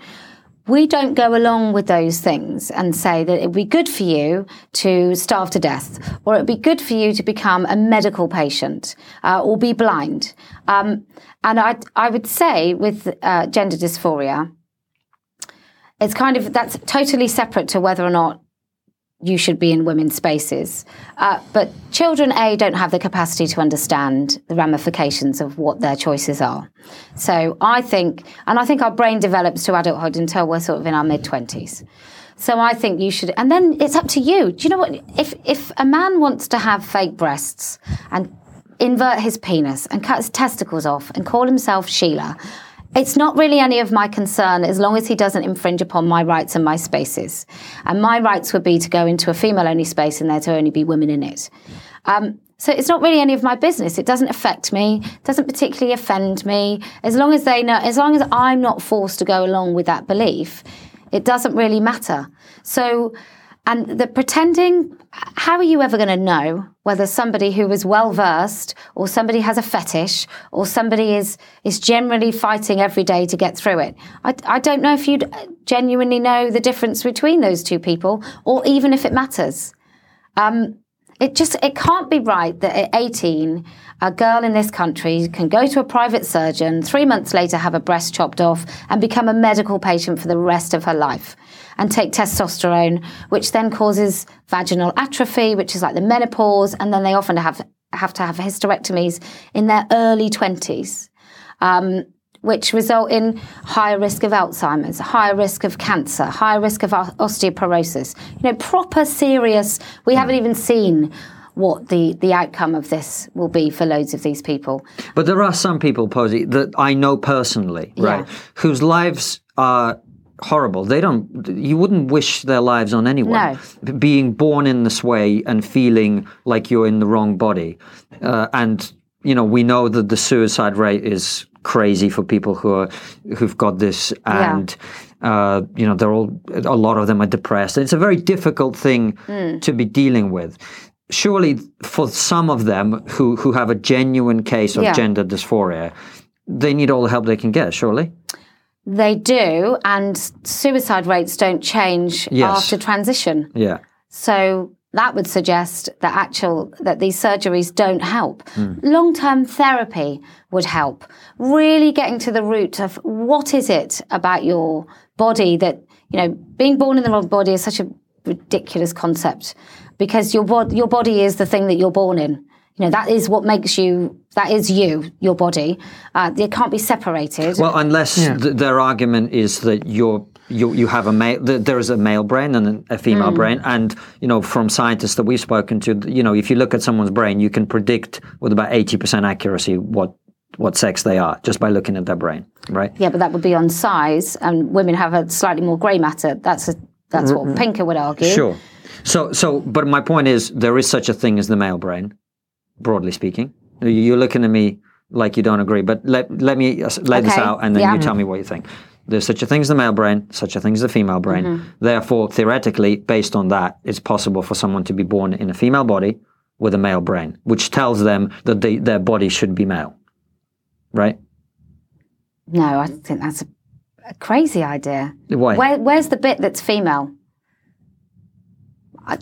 We don't go along with those things and say that it'd be good for you to starve to death, or it'd be good for you to become a medical patient uh, or be blind. Um, and I, I would say with uh, gender dysphoria, it's kind of that's totally separate to whether or not you should be in women's spaces. Uh, but children, A, don't have the capacity to understand the ramifications of what their choices are. So I think, and I think our brain develops to adulthood until we're sort of in our mid 20s. So I think you should, and then it's up to you. Do you know what? If, if a man wants to have fake breasts and invert his penis and cut his testicles off and call himself Sheila, it's not really any of my concern as long as he doesn't infringe upon my rights and my spaces. And my rights would be to go into a female only space and there to only be women in it. Um, so it's not really any of my business. It doesn't affect me. Doesn't particularly offend me. As long as they know, as long as I'm not forced to go along with that belief, it doesn't really matter. So and the pretending, how are you ever going to know whether somebody who is well versed or somebody has a fetish or somebody is, is generally fighting every day to get through it? I, I don't know if you'd genuinely know the difference between those two people or even if it matters. Um, it just it can't be right that at 18 a girl in this country can go to a private surgeon 3 months later have a breast chopped off and become a medical patient for the rest of her life and take testosterone, which then causes vaginal atrophy, which is like the menopause, and then they often have have to have hysterectomies in their early twenties. Um, which result in higher risk of Alzheimer's, higher risk of cancer, higher risk of osteoporosis. You know, proper serious. We haven't even seen what the, the outcome of this will be for loads of these people. But there are some people, Posie, that I know personally, right, yeah. whose lives are horrible. They don't. You wouldn't wish their lives on anyone. No. Being born in this way and feeling like you're in the wrong body, uh, and you know we know that the suicide rate is crazy for people who are who've got this, and yeah. uh, you know they're all a lot of them are depressed. It's a very difficult thing mm. to be dealing with. Surely, for some of them who who have a genuine case of yeah. gender dysphoria, they need all the help they can get. Surely. They do, and suicide rates don't change yes. after transition. Yeah. So that would suggest that actual that these surgeries don't help. Mm. Long-term therapy would help. Really getting to the root of what is it about your body that you know being born in the wrong body is such a ridiculous concept because your bod- your body is the thing that you're born in. You know, that is what makes you, that is you, your body. Uh, they can't be separated. Well, unless yeah. th- their argument is that you're you you have a male there is a male brain and a female mm. brain and you know from scientists that we've spoken to you know if you look at someone's brain you can predict with about 80% accuracy what what sex they are just by looking at their brain right yeah but that would be on size and women have a slightly more gray matter that's a, that's what Pinker would argue sure So, so, but my point is, there is such a thing as the male brain, broadly speaking. You're looking at me like you don't agree, but let let me uh, lay this out, and then yeah. you tell me what you think. There's such a thing as the male brain, such a thing as the female brain. Mm-hmm. Therefore, theoretically, based on that, it's possible for someone to be born in a female body with a male brain, which tells them that they, their body should be male, right? No, I think that's a, a crazy idea. Why? Where, where's the bit that's female?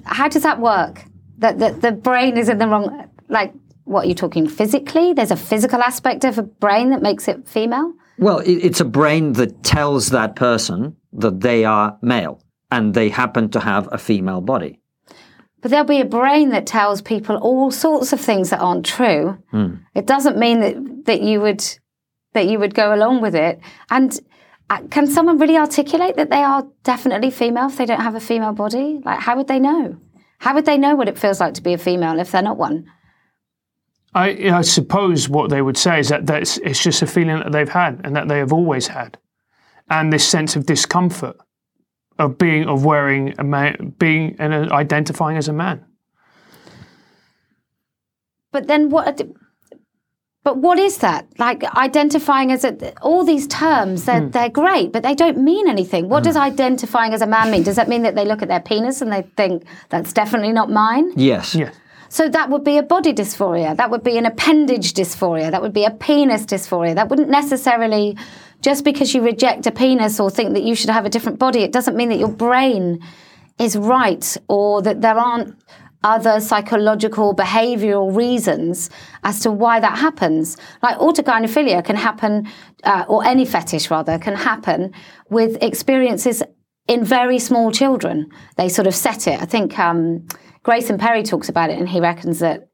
How does that work? That the, the brain is in the wrong. Like, what are you talking physically? There's a physical aspect of a brain that makes it female. Well, it, it's a brain that tells that person that they are male and they happen to have a female body. But there'll be a brain that tells people all sorts of things that aren't true. It doesn't mean that that you would that you would go along with it. And uh, can someone really articulate that they are definitely female if they don't have a female body? Like, how would they know? How would they know what it feels like to be a female if they're not one? I, I suppose what they would say is that that's, it's just a feeling that they've had and that they have always had, and this sense of discomfort of being of wearing a man, being and uh, identifying as a man. But then what? Uh, but what is that? Like identifying as a, all these terms, they're, hmm. they're great, but they don't mean anything. What hmm. does identifying as a man mean? Does that mean that they look at their penis and they think that's definitely not mine? Yes. Yeah. So that would be a body dysphoria. That would be an appendage dysphoria. That would be a penis dysphoria. That wouldn't necessarily, just because you reject a penis or think that you should have a different body, it doesn't mean that your brain is right or that there aren't other psychological behavioral reasons as to why that happens. Like autogynephilia can happen, uh, or any fetish rather, can happen with experiences in very small children. They sort of set it. I think um, Grayson Perry talks about it, and he reckons that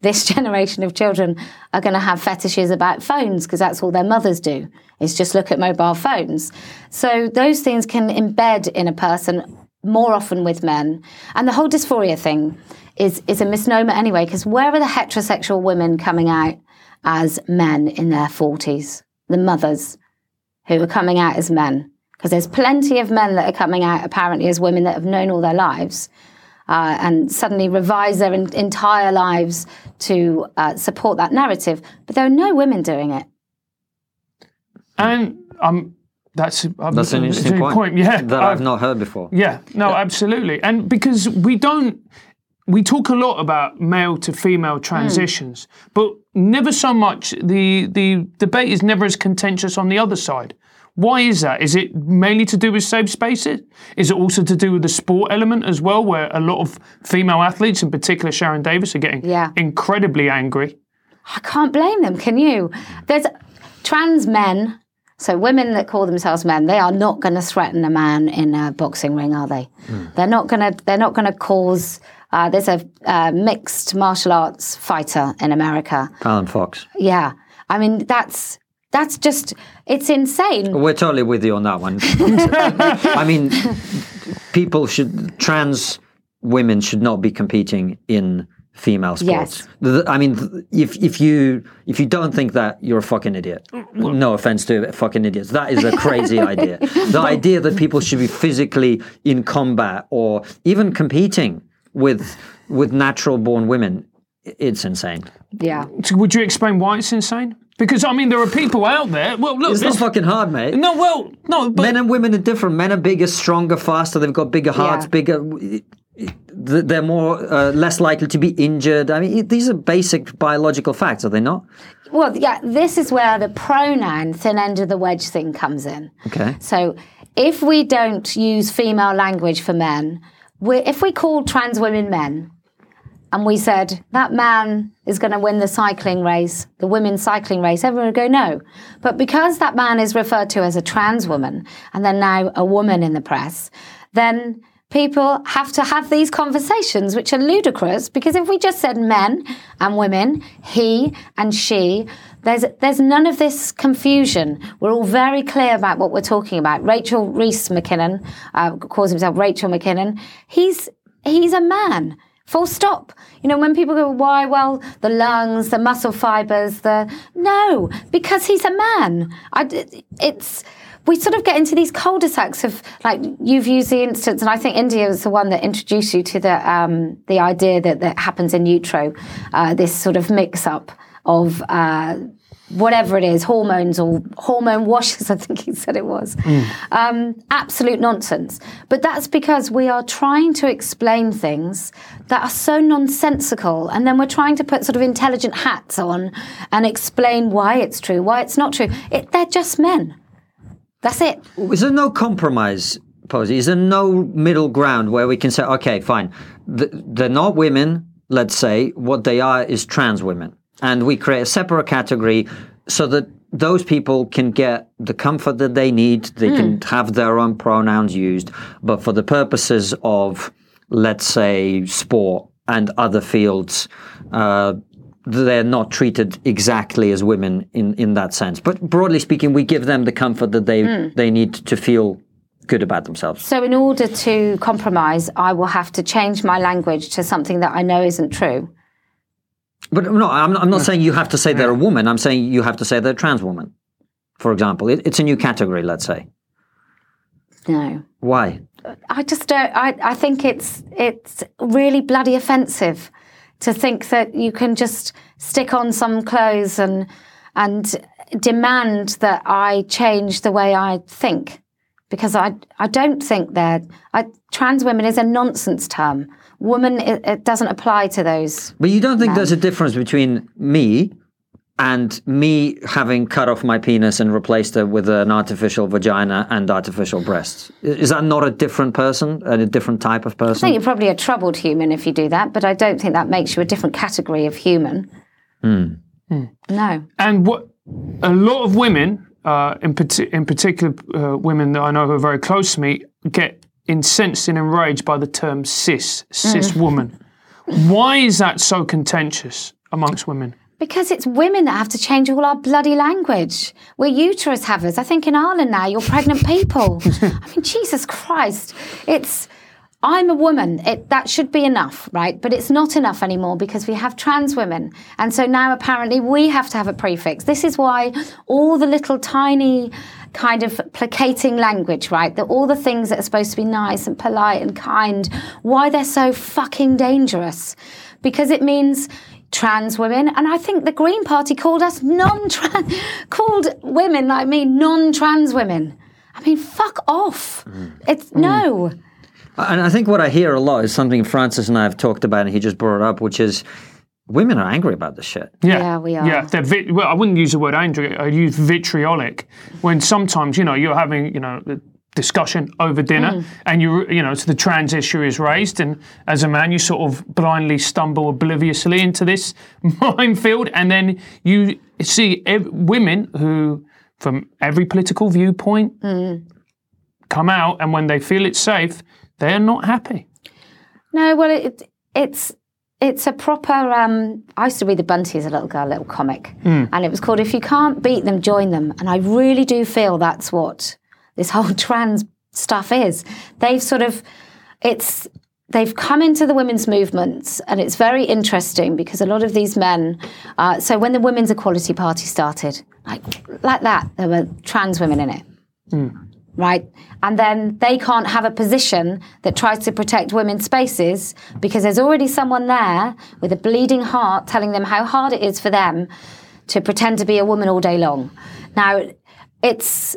this generation of children are going to have fetishes about phones because that's all their mothers do is just look at mobile phones. So those things can embed in a person more often with men. And the whole dysphoria thing is is a misnomer anyway because where are the heterosexual women coming out as men in their 40s? The mothers who are coming out as men. Because there's plenty of men that are coming out apparently as women that have known all their lives uh, and suddenly revise their en- entire lives to uh, support that narrative. But there are no women doing it. And um, that's um, That's an interesting point. Yeah, That I've not heard before. Yeah, no, absolutely. And because we don't, we talk a lot about male to female transitions, but never so much, the, the debate is never as contentious on the other side. Why is that? Is it mainly to do with safe spaces? Is it also to do with the sport element as well, where a lot of female athletes, in particular Sharron Davies, are getting Yeah. incredibly angry? I can't blame them, can you? There's trans men, so women that call themselves men, they are not going to threaten a man in a boxing ring, are they? They're not going to. They're not going to cause. Uh, there's a uh, mixed martial arts fighter in America. Fallon Fox. Yeah, I mean that's that's just it's insane. We're totally with you on that one. I mean, people should, trans women should not be competing in female sports. Yes. I mean, if if you if you don't think that, you're a fucking idiot. No offense to fucking idiots. That is a crazy idea. The idea that people should be physically in combat or even competing with with natural born women, it's insane. Yeah. So would you explain why it's insane? Because I mean, there are people out there. Well, look, It's not fucking hard, mate. no, well, no, but men and women are different. Men are bigger, stronger, faster. They've got bigger hearts, Yeah. bigger. They're more uh, less likely to be injured. I mean, these are basic biological facts, are they not? Well, yeah, this is where the pronoun thin end of the wedge thing comes in. Okay. So if we don't use female language for men, we if we call trans women men and we said that man is going to win the cycling race, the women's cycling race, everyone would go no. But because that man is referred to as a trans woman and then now a woman in the press, then people have to have these conversations, which are ludicrous because if we just said men and women, he and she, there's, there's none of this confusion. We're all very clear about what we're talking about. Rachel Reese McKinnon uh, calls himself Rachel McKinnon. He's, he's a man. Full stop. You know, when people go, why? Well, the lungs, the muscle fibers, the. No, because he's a man. I, it's. We sort of get into these cul-de-sacs of like you've used the instance, and I think India was the one that introduced you to the um, the idea that that happens in utero, uh, this sort of mix-up of uh, whatever it is, hormones or hormone washes, I think he said it was. Um, absolute nonsense. But that's because we are trying to explain things that are so nonsensical. And then we're trying to put sort of intelligent hats on and explain why it's true, why it's not true. It, they're just men. That's it. Is there no compromise, Posie? Is there no middle ground where we can say, okay, fine, Th- they're not women, let's say, what they are is trans women. And we create a separate category so that those people can get the comfort that they need, they can have their own pronouns used, but for the purposes of, let's say, sport and other fields, uh, they're not treated exactly as women in, in that sense. But broadly speaking, we give them the comfort that they they need to feel good about themselves. So, in order to compromise, I will have to change my language to something that I know isn't true. But no, I'm not, I'm not saying you have to say they're a woman. I'm saying you have to say they're a trans woman. For example, it, it's a new category. Let's say No. why. I just don't. I, I think it's it's really bloody offensive to think that you can just stick on some clothes and and demand that I change the way I think because I I don't think that I, trans women is a nonsense term. Woman it, it doesn't apply to those. But you don't think there's a difference between me and me having cut off my penis and replaced it with an artificial vagina and artificial breasts? Is that not a different person and a different type of person? I think you're probably a troubled human if you do that, but I don't think that makes you a different category of human. No. And what a lot of women, uh, in, parti- in particular uh, women that I know who are very close to me, get incensed and enraged by the term cis, cis mm. woman. Why is that so contentious amongst women? Because it's women that have to change all our bloody language. We're uterus havers. I think in Ireland now, you're pregnant people. I mean, Jesus Christ. It's, I'm a woman. It, that should be enough, right? But it's not enough anymore because we have trans women. And so now apparently we have to have a prefix. This is why all the little tiny kind of placating language, right? That all the things that are supposed to be nice and polite and kind, why they're so fucking dangerous. Because it means trans women, and I think the Green Party called us non-trans, called women like me non-trans women. I mean, fuck off. Mm. It's no. Mm. And I think what I hear a lot is something Francis and I have talked about, and he just brought it up, which is women are angry about this shit. Yeah, we are. Yeah, they're vit- well, I wouldn't use the word angry. I use vitriolic. When sometimes you know you're having you know a discussion over dinner, Mm. and you you know so the trans issue is raised, and as a man you sort of blindly stumble obliviously into this minefield, and then you see ev- women who, from every political viewpoint, Mm. come out, and when they feel it's safe, they are not happy. No, well, it, it's it's a proper. Um, I used to read the Bunty as a little girl, a little comic, and it was called "If You Can't Beat Them, Join Them." And I really do feel that's what this whole trans stuff is. They've sort of, it's they've come into the women's movements, and it's very interesting because a lot of these men. Uh, so when the Women's Equality Party started, like like that, there were trans women in it right? And then they can't have a position that tries to protect women's spaces because there's already someone there with a bleeding heart telling them how hard it is for them to pretend to be a woman all day long. Now, it's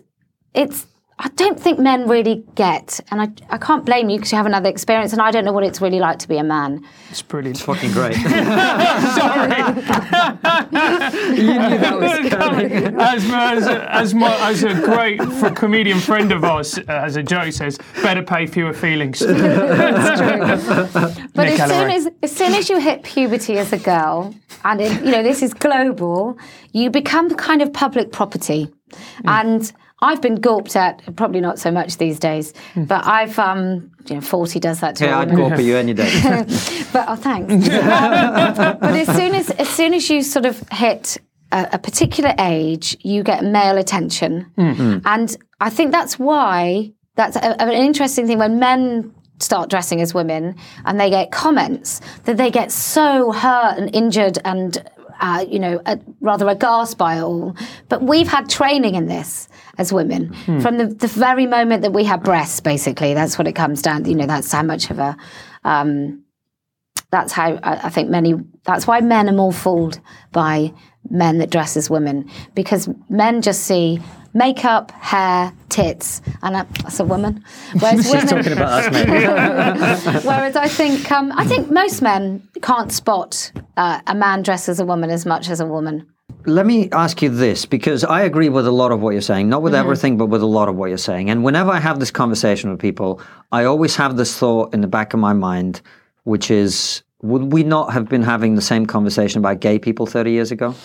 it's I don't think men really get, and I, I can't blame you because you have another experience, and I don't know what it's really like to be a man. It's brilliant. It's fucking great. Sorry. you knew that was coming. as, as, as, my, as a great for comedian friend of ours, uh, as a joke says, better pay fewer feelings. But Nick as soon as as soon as you hit puberty as a girl, and it, you know this is global, you become kind of public property, and. I've been gulped at, probably not so much these days, but I've, um, you know, 40 does that to Yeah, a I'd woman. go for you any day. But oh, thanks. Um, but as soon as as soon as you sort of hit a, a particular age, you get male attention, and I think that's why that's a, an interesting thing when men start dressing as women and they get comments that they get so hurt and injured and uh, you know, uh, rather aghast by all. But we've had training in this as women Hmm. from the, the very moment that we have breasts. Basically, that's what it comes down. To, You know, that's how much of a. Um, that's how I, I think many. That's why men are more fooled by men that dress as women because men just see makeup, hair, tits, and I, that's a woman. Whereas women, Talking about us, mate. Whereas I think um, I think most men can't spot uh, a man dressed as a woman as much as a woman. Let me ask you this because I agree with a lot of what you're saying, not with everything, but with a lot of what you're saying. And whenever I have this conversation with people, I always have this thought in the back of my mind, which is would we not have been having the same conversation about gay people 30 years ago?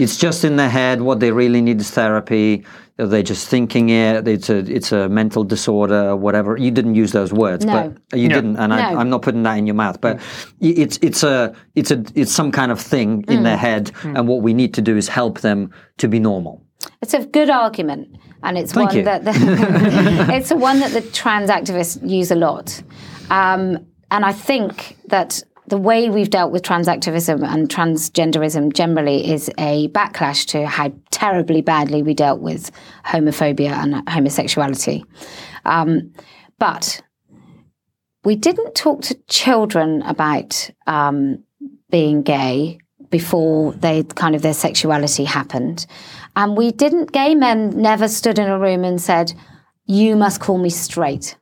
It's just in their head. What they really need is therapy. They're just thinking it. It's a it's a mental disorder, whatever. You didn't use those words, No. but you No. didn't, and I, No. I'm not putting that in your mouth. But i- it's it's a it's a it's some kind of thing in Mm. their head, and what we need to do is help them to be normal. It's a good argument, and it's Thank one you. that the, it's a one that the trans activists use a lot. Um, and I think that the way we've dealt with trans activism and transgenderism generally is a backlash to how terribly badly we dealt with homophobia and homosexuality. Um, but we didn't talk to children about um, being gay before they kind of their sexuality happened. And we didn't, gay men never stood in a room and said, You must call me straight.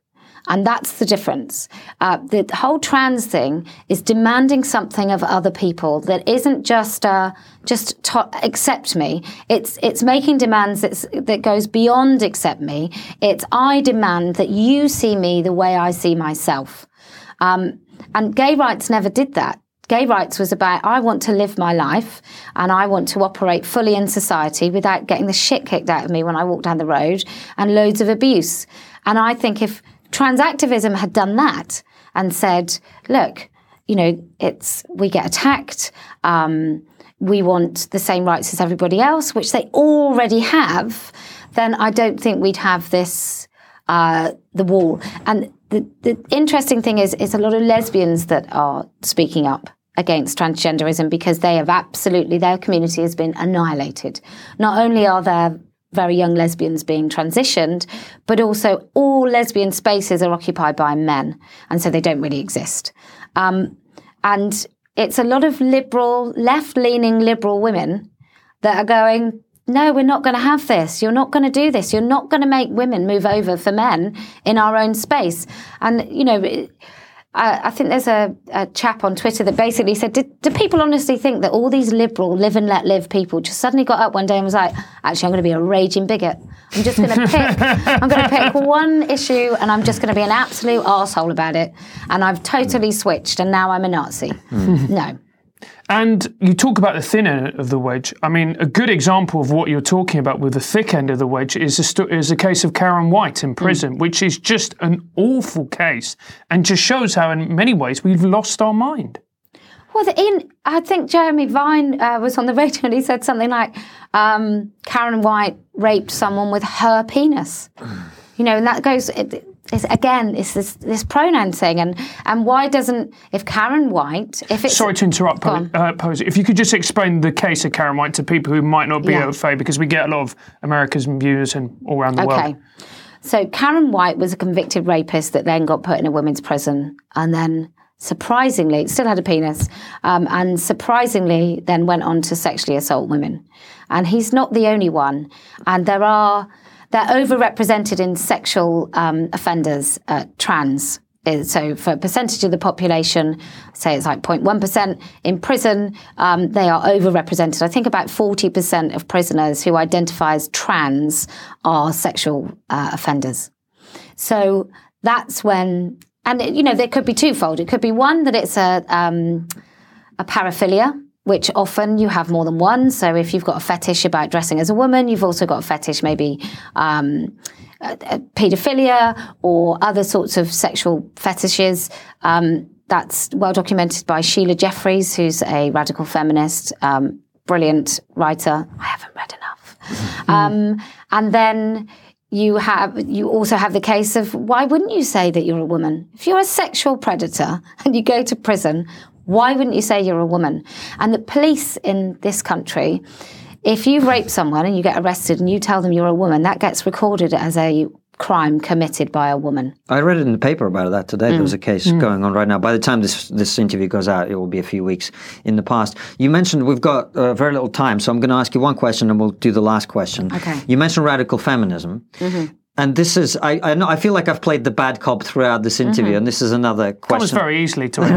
And that's the difference. Uh, the whole trans thing is demanding something of other people that isn't just uh, just to- accept me. It's it's making demands that's, that goes beyond accept me. It's I demand that you see me the way I see myself. Um, and gay rights never did that. Gay rights was about I want to live my life and I want to operate fully in society without getting the shit kicked out of me when I walk down the road and loads of abuse. And I think if trans activism had done that and said, look, you know, it's we get attacked. Um, we want the same rights as everybody else, which they already have. Then I don't think we'd have this uh, the wall. And the, the interesting thing is, it's a lot of lesbians that are speaking up against transgenderism because they have absolutely, their community has been annihilated. Not only are there very young lesbians being transitioned, but also all lesbian spaces are occupied by men. And so they don't really exist. Um, and it's a lot of liberal, left leaning liberal women that are going, no, we're not going to have this. You're not going to do this. You're not going to make women move over for men in our own space. And, you know, it- I, I think there's a, a chap on Twitter that basically said, Did, do people honestly think that all these liberal live and let live people just suddenly got up one day and was like, actually, I'm going to be a raging bigot. I'm just going to pick, I'm going to pick one issue and I'm just going to be an absolute asshole about it. And I've totally switched and now I'm a Nazi. Hmm. No. And you talk about the thin end of the wedge. I mean, a good example of what you're talking about with the thick end of the wedge is a, sto- is a case of Karen White in prison, which is just an awful case and just shows how, in many ways, we've lost our mind. Well, the in I think Jeremy Vine uh, was on the radio and he said something like, um, "Karen White raped someone with her penis." You know, and that goes. It, it's, again, it's this this pronoun thing, and and why doesn't if Karen White if it's Sorry to interrupt, po- uh, Posie. If you could just explain the case of Karen White to people who might not be Yeah. au fait, because we get a lot of America's viewers and all around the world. Okay. world. So Karen White was a convicted rapist that then got put in a women's prison, and then surprisingly, still had a penis, um, and surprisingly, then went on to sexually assault women. And he's not the only one. And there are they're overrepresented in sexual um, offenders, uh, trans. So, for a percentage of the population, say it's like 0.1%, in prison, um, they are overrepresented. I think about 40% of prisoners who identify as trans are sexual uh, offenders. So that's when, and you know, there could be twofold. It could be one that it's a um, a paraphilia, which often you have more than one. So if you've got a fetish about dressing as a woman, you've also got a fetish maybe. Um, paedophilia or other sorts of sexual fetishes. Um, that's well documented by Sheila Jeffreys, who's a radical feminist, um, brilliant writer. I haven't read enough. Um, and then you have you also have the case of why wouldn't you say that you're a woman if you're a sexual predator and you go to prison why wouldn't you say you're a woman and the police in this country if you rape someone and you get arrested and you tell them you're a woman that gets recorded as a crime committed by a woman I read it in the paper about that today. There was a mm. case mm. going on right now. By the time this this interview goes out, it will be a few weeks in the past. You mentioned we've got uh, very little time, so I'm going to ask you one question, and we'll do the last question. Okay. You mentioned radical feminism. Mm-hmm. And this is, I, I know, I feel like I've played the bad cop throughout this interview, and this is another question. Comes very easily to.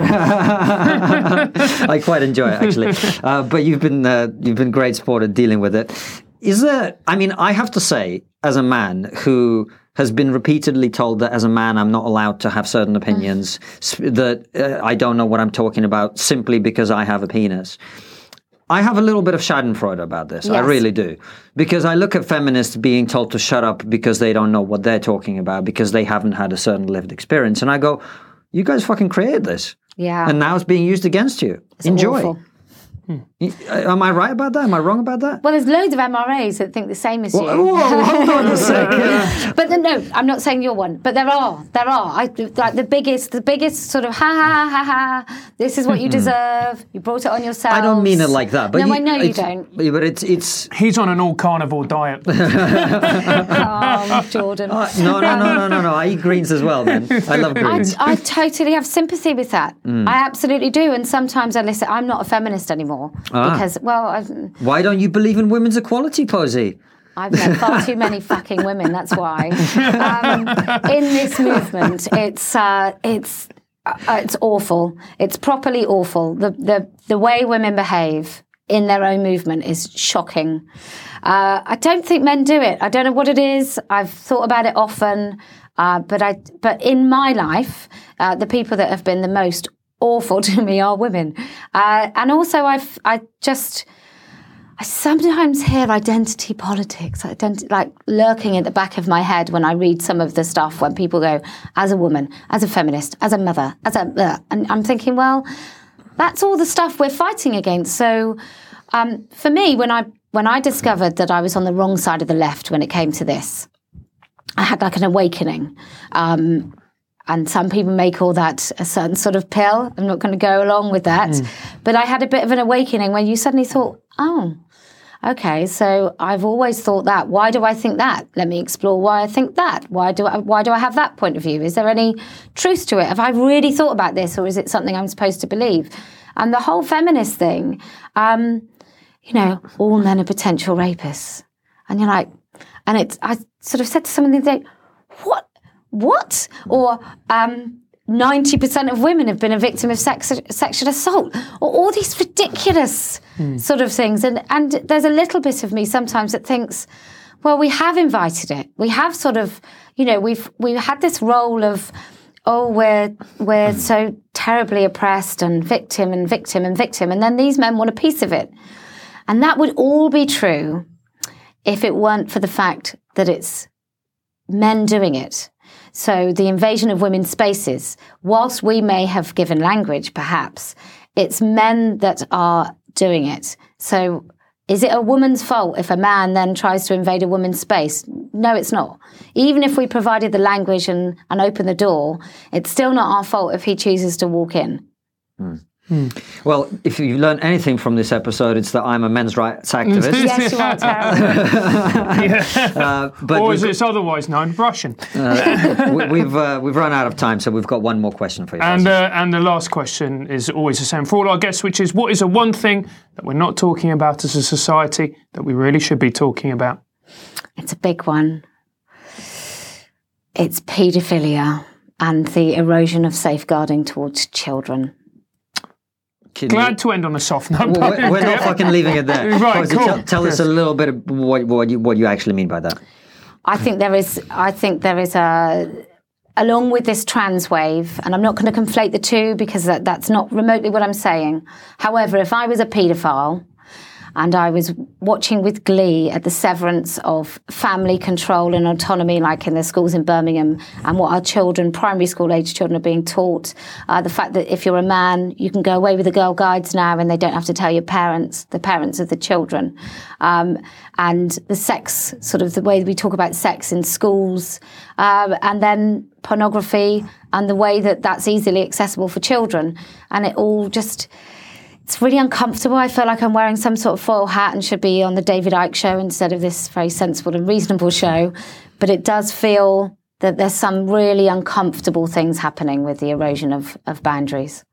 I quite enjoy it actually. Uh, but you've been uh, you've been great sport at dealing with it. Is there? I mean, I have to say, as a man who has been repeatedly told that as a man I'm not allowed to have certain opinions, s- that uh, I don't know what I'm talking about simply because I have a penis. I have a little bit of Schadenfreude about this. I really do. Because I look at feminists being told to shut up because they don't know what they're talking about, because they haven't had a certain lived experience. And I go, you guys fucking created this. yeah And now it's being used against you. Enjoy. awful. Hmm. Y- Am I right about that? Am I wrong about that? well there's loads of MRAs that think the same as you Whoa, hold on a second. but then, no, I'm not saying you're one, but there are, there are. I like the biggest, the biggest sort of ha ha ha ha. This is what you deserve. You brought it on yourself. I don't mean it like that. But no, you, I know you don't. But it's it's He's on an all carnivore diet. Oh, Jordan. no no no no no no. I eat greens as well, man. I love I, greens. I totally have sympathy with that. Mm. I absolutely do. And sometimes I listen. I'm not a feminist anymore Ah. because, well, I've, Why don't you believe in women's equality, Posie? I've met far too many fucking women. That's why. Um, in this movement, it's uh, it's uh, it's awful. It's properly awful. The the the way women behave in their own movement is shocking. Uh, I don't think men do it. I don't know what it is. I've thought about it often, uh, but I but in my life, uh, the people that have been the most awful to me are women, uh, and also I've I just. I sometimes hear identity politics, identi- like lurking at the back of my head when I read some of the stuff when people go, as a woman, as a feminist, as a mother, as a, uh, and I'm thinking, well, that's all the stuff we're fighting against. So, um, for me, when I when I discovered that I was on the wrong side of the left when it came to this, I had like an awakening. Um, and some people may call that a certain sort of pill. I'm not going to go along with that. But I had a bit of an awakening when you suddenly thought, oh, okay, so I've always thought that. Why do I think that? Let me explore why I think that. Why do I, why do I have that point of view? Is there any truth to it? Have I really thought about this, or is it something I'm supposed to believe? And the whole feminist thing, um, you know, all men are potential rapists, and you're like, and it's I sort of said to someone the other day, what, what, or um, 90% of women have been a victim of sex, sexual assault, or all these ridiculous sort of things. And, and there's a little bit of me sometimes that thinks, well, we have invited it. We have sort of, you know, we've we've had this role of, oh, we're we're so terribly oppressed and victim and victim and victim, and then these men want a piece of it, and that would all be true if it weren't for the fact that it's men doing it. So the invasion of women's spaces, whilst we may have given language, perhaps, it's men that are doing it. So is it a woman's fault if a man then tries to invade a woman's space? No, it's not. Even if we provided the language and, and opened the door, it's still not our fault if he chooses to walk in. Hmm. Well, if you learn anything from this episode, it's that I'm a men's rights activist. Yes, you are terrible. uh, but or we've, as it's otherwise known, Russian. we- we've uh, we've run out of time, so we've got one more question for you. And uh, and the last question is always the same for all our guests, which is what is the one thing that we're not talking about as a society that we really should be talking about? It's a big one. It's paedophilia and the erosion of safeguarding towards children. Can you- Glad to end on a soft note. Well, we're, we're not fucking leaving it there. Right, cool. Tell, tell us a little bit of what, what, you, what you actually mean by that. I think there is. I think there is a. Along with this trans wave, and I'm not going to conflate the two because that, that's not remotely what I'm saying. However, if I was a paedophile, and I was watching with glee at the severance of family control and autonomy, like in the schools in Birmingham, and what our children, primary school age children, are being taught. Uh, the fact that if you're a man, you can go away with the girl guides now, and they don't have to tell your parents, the parents of the children. Um, and the sex, sort of the way we talk about sex in schools, uh, and then pornography and the way that that's easily accessible for children. And it all just, it's really uncomfortable. I feel like I'm wearing some sort of foil hat and should be on the David Icke show instead of this very sensible and reasonable show. But it does feel that there's some really uncomfortable things happening with the erosion of, of boundaries.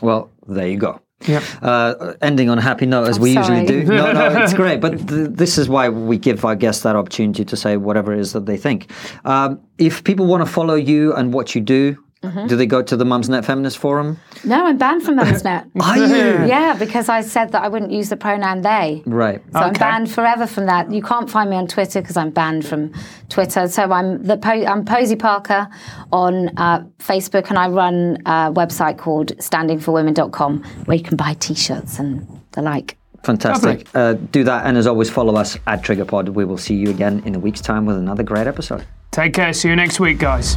Well, there you go. Yeah. Uh, ending on a happy note, as I'm we sorry. usually do. No, no, it's great. But th- this is why we give our guests that opportunity to say whatever it is that they think. Um, if people want to follow you and what you do, Mm-hmm. do they go to the Mumsnet Feminist Forum? No, I'm banned from Mumsnet. Are you? yeah, because I said that I wouldn't use the pronoun they. Right. So I'm banned forever from that. You can't find me on Twitter because I'm banned from Twitter. So I'm the po- I'm Posie Parker on uh, Facebook, and I run a website called StandingForWomen.com where you can buy T-shirts and the like. Fantastic. Uh, do that. And as always, follow us at TriggerPod. We will see you again in a week's time with another great episode. Take care. See you next week, guys.